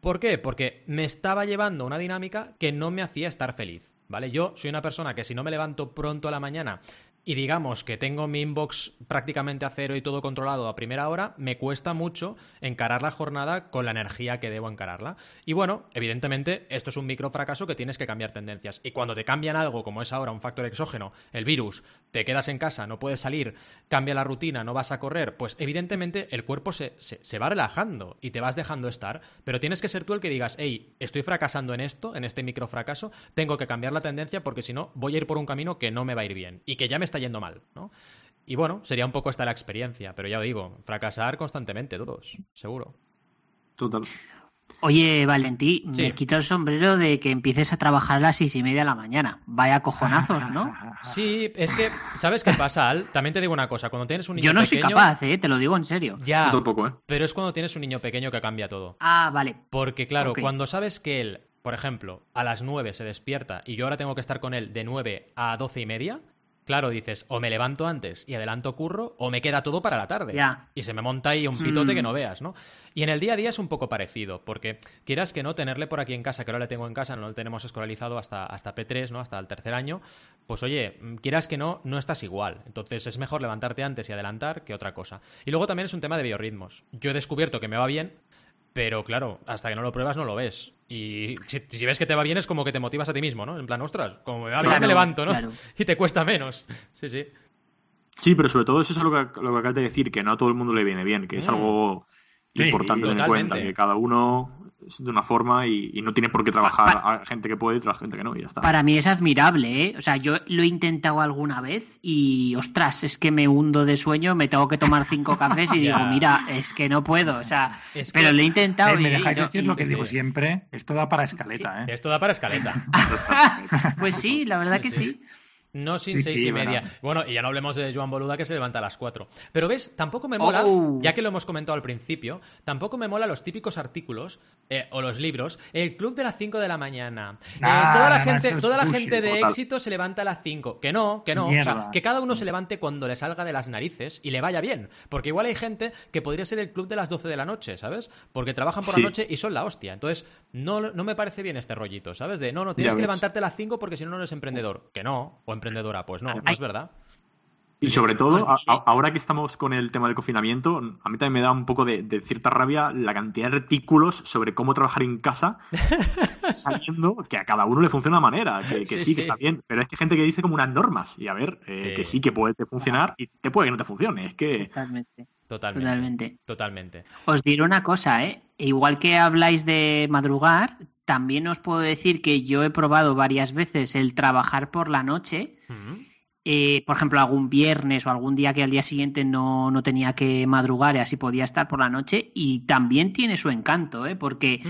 [SPEAKER 1] ¿Por qué? Porque me estaba llevando una dinámica que no me hacía estar feliz, ¿vale? Yo soy una persona que si no me levanto pronto a la mañana y digamos que tengo mi inbox prácticamente a cero y todo controlado a primera hora, me cuesta mucho encarar la jornada con la energía que debo encararla. Y bueno, evidentemente, esto es un micro fracaso que tienes que cambiar tendencias. Y cuando te cambian algo, como es ahora un factor exógeno, el virus, te quedas en casa, no puedes salir, cambia la rutina, no vas a correr, pues evidentemente el cuerpo se, se, va relajando y te vas dejando estar. Pero tienes que ser tú el que digas, hey, estoy fracasando en esto, en este micro fracaso, tengo que cambiar la tendencia porque si no, voy a ir por un camino que no me va a ir bien y que ya me está yendo mal, ¿no? Y bueno, sería un poco esta la experiencia, pero ya os digo, fracasar constantemente todos, seguro.
[SPEAKER 4] Total.
[SPEAKER 2] Oye, Valentí, me quito el sombrero de que empieces a trabajar a las seis y media de la mañana. Vaya cojonazos, ¿no?
[SPEAKER 1] Sí, es que, ¿sabes qué pasa, Al? También te digo una cosa, cuando tienes un niño
[SPEAKER 2] Yo no
[SPEAKER 1] soy
[SPEAKER 2] capaz, ¿eh? Te lo digo en serio.
[SPEAKER 1] Ya, ¿eh? pero es cuando tienes un niño pequeño que cambia todo.
[SPEAKER 2] Ah, vale.
[SPEAKER 1] Porque, claro, cuando sabes que él, por ejemplo, a las nueve se despierta y yo ahora tengo que estar con él de nueve a doce y media, Claro, dices, o me levanto antes y adelanto curro, o me queda todo para la tarde. Y se me monta ahí un pitote que mm. no veas, ¿no? Y en el día a día es un poco parecido, porque quieras que no, tenerle por aquí en casa, que ahora le tengo en casa, no lo tenemos escolarizado hasta, hasta P3, ¿no? Hasta el tercer año, pues oye, quieras que no, no estás igual. Entonces es mejor levantarte antes y adelantar que otra cosa. Y luego también es un tema de biorritmos. Yo he descubierto que me va bien, pero claro, hasta que no lo pruebas no lo ves. Y si, ves que te va bien es como que te motivas a ti mismo, ¿no? En plan, ostras, como me va bien me levanto, ¿no? Y te cuesta menos. Sí, sí.
[SPEAKER 4] Sí, pero sobre todo eso es lo que, lo que acabas de decir, que no a todo el mundo le viene bien, que es mm. algo importante tener en cuenta, que cada uno de una forma y, no tiene por qué trabajar a gente que puede y a gente que no y ya está.
[SPEAKER 2] Para mí es admirable, ¿eh? O sea, yo lo he intentado alguna vez y, ostras, es que me hundo de sueño, me tengo que tomar cinco cafés y digo, mira, es que no puedo, o sea, pero lo he intentado.
[SPEAKER 3] me dejáis decir lo que digo siempre, esto da para escaleta, ¿eh?
[SPEAKER 1] Esto da para escaleta.
[SPEAKER 2] pues sí, la verdad que sí.
[SPEAKER 1] No sin seis y media. Bueno. y ya no hablemos de Joan Boluda que se levanta a las cuatro. Pero ves, tampoco me mola, oh. ya que lo hemos comentado al principio, tampoco me mola los típicos artículos eh, o los libros. El club de las cinco de la mañana. Eh, toda la gente, toda la gente de éxito se levanta a las cinco. Que no, que no. O sea, que cada uno se levante cuando le salga de las narices y le vaya bien. Porque igual hay gente que podría ser el club de las doce de la noche, ¿sabes? Porque trabajan por la noche y son la hostia. Entonces, no, no me parece bien este rollito, ¿sabes? De no, no, tienes que levantarte a las cinco porque si no, no eres emprendedor. Que no. O emprendedora. Pues no, no es verdad.
[SPEAKER 4] Y sobre todo, ahora que estamos con el tema del confinamiento, a mí también me da un poco de, cierta rabia la cantidad de artículos sobre cómo trabajar en casa, sabiendo que a cada uno le funciona de una manera, que, sí, que está bien, pero es que hay gente que dice como unas normas, y a ver, eh, que sí que puede funcionar y te puede que no te funcione, es que...
[SPEAKER 2] Totalmente.
[SPEAKER 1] Totalmente. Totalmente. Totalmente.
[SPEAKER 2] Os diré una cosa, ¿eh? Igual que habláis de madrugar, también os puedo decir que yo he probado varias veces el trabajar por la noche. Eh, por ejemplo, algún viernes o algún día que al día siguiente no, no, tenía que madrugar y así podía estar por la noche. Y también tiene su encanto, ¿eh? porque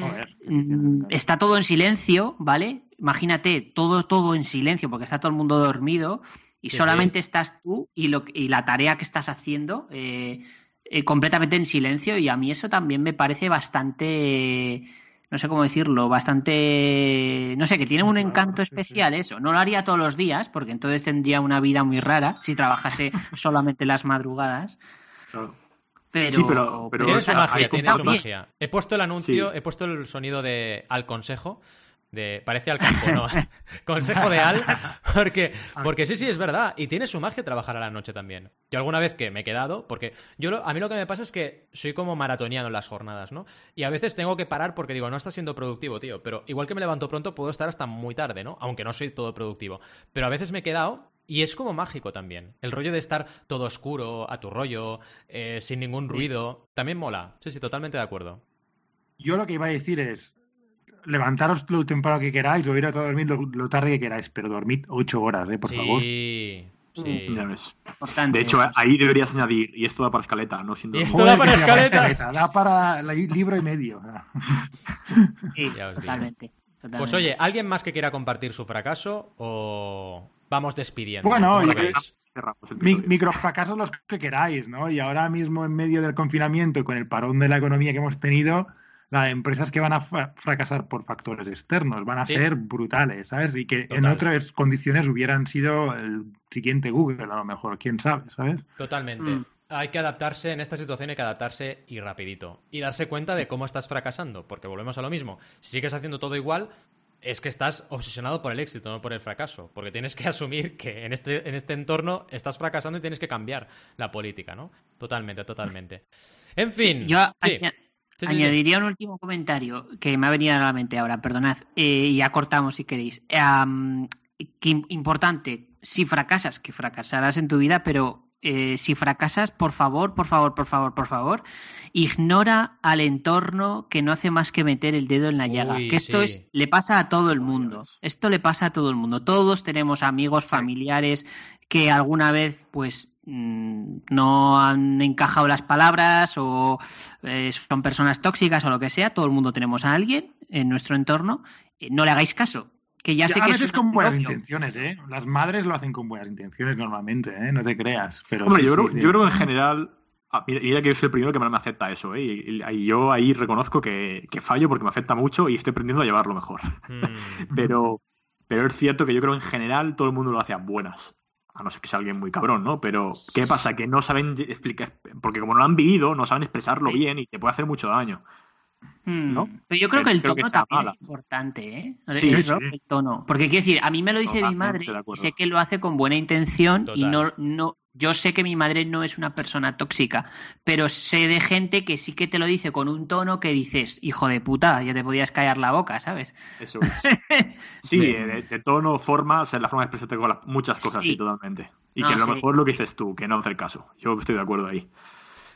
[SPEAKER 2] mm, está todo en silencio, ¿vale? Imagínate, todo, todo en silencio, porque está todo el mundo dormido y solamente estás tú y, lo, y la tarea que estás haciendo eh, eh, completamente en silencio. Y a mí eso también me parece bastante no sé cómo decirlo, bastante, no sé, que tiene un encanto especial eso. No lo haría todos los días, porque entonces tendría una vida muy rara si trabajase solamente las madrugadas. Pero,
[SPEAKER 4] sí, pero, pero
[SPEAKER 1] tiene su magia, tiene su magia. He puesto el anuncio, he puesto el sonido de al consejo de parece al campo, ¿no? Consejo de Al, porque, porque sí, sí, es verdad. Y tiene su magia trabajar a la noche también. Yo alguna vez que me he quedado, porque yo a mí lo que me pasa es que soy como maratoniano en las jornadas, ¿no? Y a veces tengo que parar porque digo, no está siendo productivo, tío. Pero igual que me levanto pronto, puedo estar hasta muy tarde, ¿no? Aunque no soy todo productivo. Pero a veces me he quedado y es como mágico también. El rollo de estar todo oscuro, a tu rollo, eh, sin ningún ruido, también mola. Sí, sí, totalmente de acuerdo.
[SPEAKER 3] Yo lo que iba a decir es, levantaros lo temprano que queráis o ir a dormir lo, tarde que queráis, pero dormid ocho horas, ¿eh? por favor.
[SPEAKER 1] Sí. Sí.
[SPEAKER 4] Ya ves. De hecho, ahí deberías añadir, y esto da para escaleta, no sin
[SPEAKER 1] Y esto da para escaleta.
[SPEAKER 3] Da para libro y medio.
[SPEAKER 2] Sí, totalmente,
[SPEAKER 1] Pues oye, ¿alguien más que quiera compartir su fracaso o vamos despidiendo?
[SPEAKER 3] Bueno, microfracasos los que queráis, ¿no? Y ahora mismo en medio del confinamiento y con el parón de la economía que hemos tenido, las empresas que van a fracasar por factores externos van a ser brutales, ¿sabes? Y que en otras condiciones hubieran sido el siguiente Google, a lo mejor, quién sabe, ¿sabes?
[SPEAKER 1] Totalmente. Mm. Hay que adaptarse en esta situación, hay que adaptarse y rapidito. Y darse cuenta de cómo estás fracasando, porque volvemos a lo mismo. Si sigues haciendo todo igual, es que estás obsesionado por el éxito, no por el fracaso. Porque tienes que asumir que en este, en este entorno estás fracasando y tienes que cambiar la política, ¿no? Totalmente, totalmente. En fin.
[SPEAKER 2] yo, Añadiría un último comentario que me ha venido a la mente ahora, perdonad, eh, y ya cortamos si queréis. importante, si fracasas, que fracasarás en tu vida, pero eh, si fracasas, por favor, por favor, por favor, por favor, ignora al entorno que no hace más que meter el dedo en la llaga. que esto es, le pasa a todo el mundo. Esto le pasa a todo el mundo. Todos tenemos amigos, familiares que alguna vez, pues, no han encajado las palabras o eh, son personas tóxicas o lo que sea, todo el mundo tenemos a alguien en nuestro entorno, eh, no le hagáis caso. Que ya, sé
[SPEAKER 3] a
[SPEAKER 2] que
[SPEAKER 3] veces con buenas intenciones, ¿eh? Las madres lo hacen con buenas intenciones normalmente, ¿eh? No te creas. Pero
[SPEAKER 4] yo, creo, yo creo en general mira, que yo soy el primero que me acepta eso, ¿eh? Y, yo ahí reconozco que, fallo porque me afecta mucho y estoy aprendiendo a llevarlo mejor. Mm. pero, pero es cierto que yo creo en general todo el mundo lo hace a buenas a no ser que sea alguien muy cabrón, ¿no? Pero, ¿qué pasa? Que no saben explicar, porque como no lo han vivido, no saben expresarlo bien y te puede hacer mucho daño.
[SPEAKER 2] Hmm. ¿no? Pero yo creo que el tono también es importante, ¿eh?
[SPEAKER 1] Sí,
[SPEAKER 2] El tono. Porque quiero decir, a mí me lo dice mi madre, sé que lo hace con buena intención y no, no, yo sé que mi madre no es una persona tóxica, pero sé de gente que sí que te lo dice con un tono que dices, hijo de puta, ya te podías callar la boca, ¿sabes?
[SPEAKER 4] Eso es. Sí, De, tono, forma, o sea, la forma de expresarte con muchas cosas, sí, totalmente. Y que a lo mejor lo que dices tú, que no hacer caso. Yo estoy de acuerdo ahí.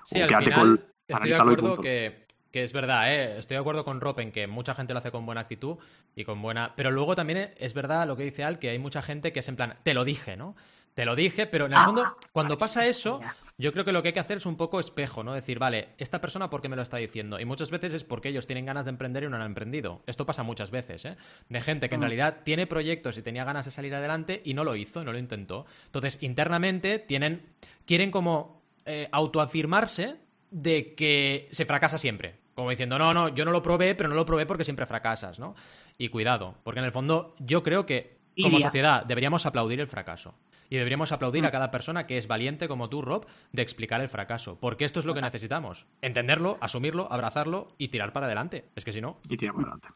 [SPEAKER 1] Sí, al final, estoy de acuerdo que, que, es verdad, ¿eh? estoy de acuerdo con Rob en que mucha gente lo hace con buena actitud y con buena... Pero luego también es verdad lo que dice Al, que hay mucha gente que es en plan, te lo dije, ¿no? Te lo dije, pero en el fondo, ah, cuando pasa eso, yo creo que lo que hay que hacer es un poco espejo, ¿no? Decir, vale, esta persona, ¿por qué me lo está diciendo? Y muchas veces es porque ellos tienen ganas de emprender y no han emprendido. Esto pasa muchas veces, ¿eh? De gente que en mm. realidad tiene proyectos y tenía ganas de salir adelante y no lo hizo, no lo intentó. Entonces, internamente tienen, quieren como eh, autoafirmarse de que se fracasa siempre. Como diciendo, no, no, yo no lo probé, pero no lo probé porque siempre fracasas, ¿no? Y cuidado, porque en el fondo yo creo que como sociedad deberíamos aplaudir el fracaso. Y deberíamos aplaudir a mm. cada persona que es valiente como tú, Rob, de explicar el fracaso. Porque esto es lo que necesitamos. Entenderlo, asumirlo, abrazarlo y tirar para adelante. Es que si no.
[SPEAKER 4] Y tirar para adelante.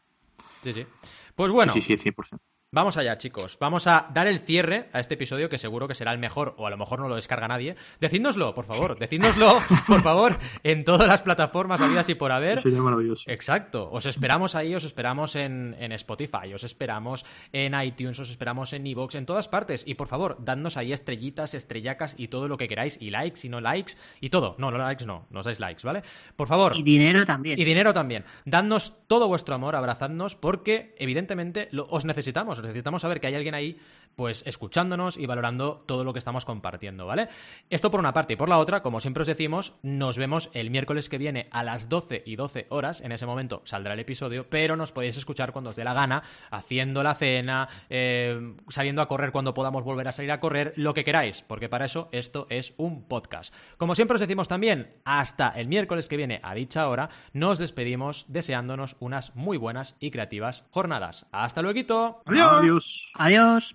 [SPEAKER 1] Sí, sí. Pues bueno.
[SPEAKER 4] Sí, sí, 100%.
[SPEAKER 1] Vamos allá, chicos. Vamos a dar el cierre a este episodio que seguro que será el mejor o a lo mejor no lo descarga nadie. Decídnoslo, por favor. Decídnoslo, por favor, en todas las plataformas habidas y por haber.
[SPEAKER 4] Sería maravilloso.
[SPEAKER 1] Exacto. Os esperamos ahí, os esperamos en, Spotify, os esperamos en iTunes, os esperamos en Evox, en todas partes. Y por favor, dadnos ahí estrellitas, estrellacas y todo lo que queráis. Y likes y no likes y todo. No, no likes no. Nos dais likes, ¿vale? Por favor.
[SPEAKER 2] Y dinero también.
[SPEAKER 1] Y dinero también. Dadnos todo vuestro amor, abrazadnos, porque evidentemente os necesitamos necesitamos saber que hay alguien ahí, pues escuchándonos y valorando todo lo que estamos compartiendo, ¿vale? Esto por una parte y por la otra, como siempre os decimos, nos vemos el miércoles que viene a las 12 y 12 horas. En ese momento saldrá el episodio, pero nos podéis escuchar cuando os dé la gana, haciendo la cena, eh, saliendo a correr cuando podamos volver a salir a correr, lo que queráis, porque para eso esto es un podcast. Como siempre os decimos también, hasta el miércoles que viene a dicha hora, nos despedimos deseándonos unas muy buenas y creativas jornadas. Hasta luego.
[SPEAKER 4] Adiós.
[SPEAKER 2] Adiós.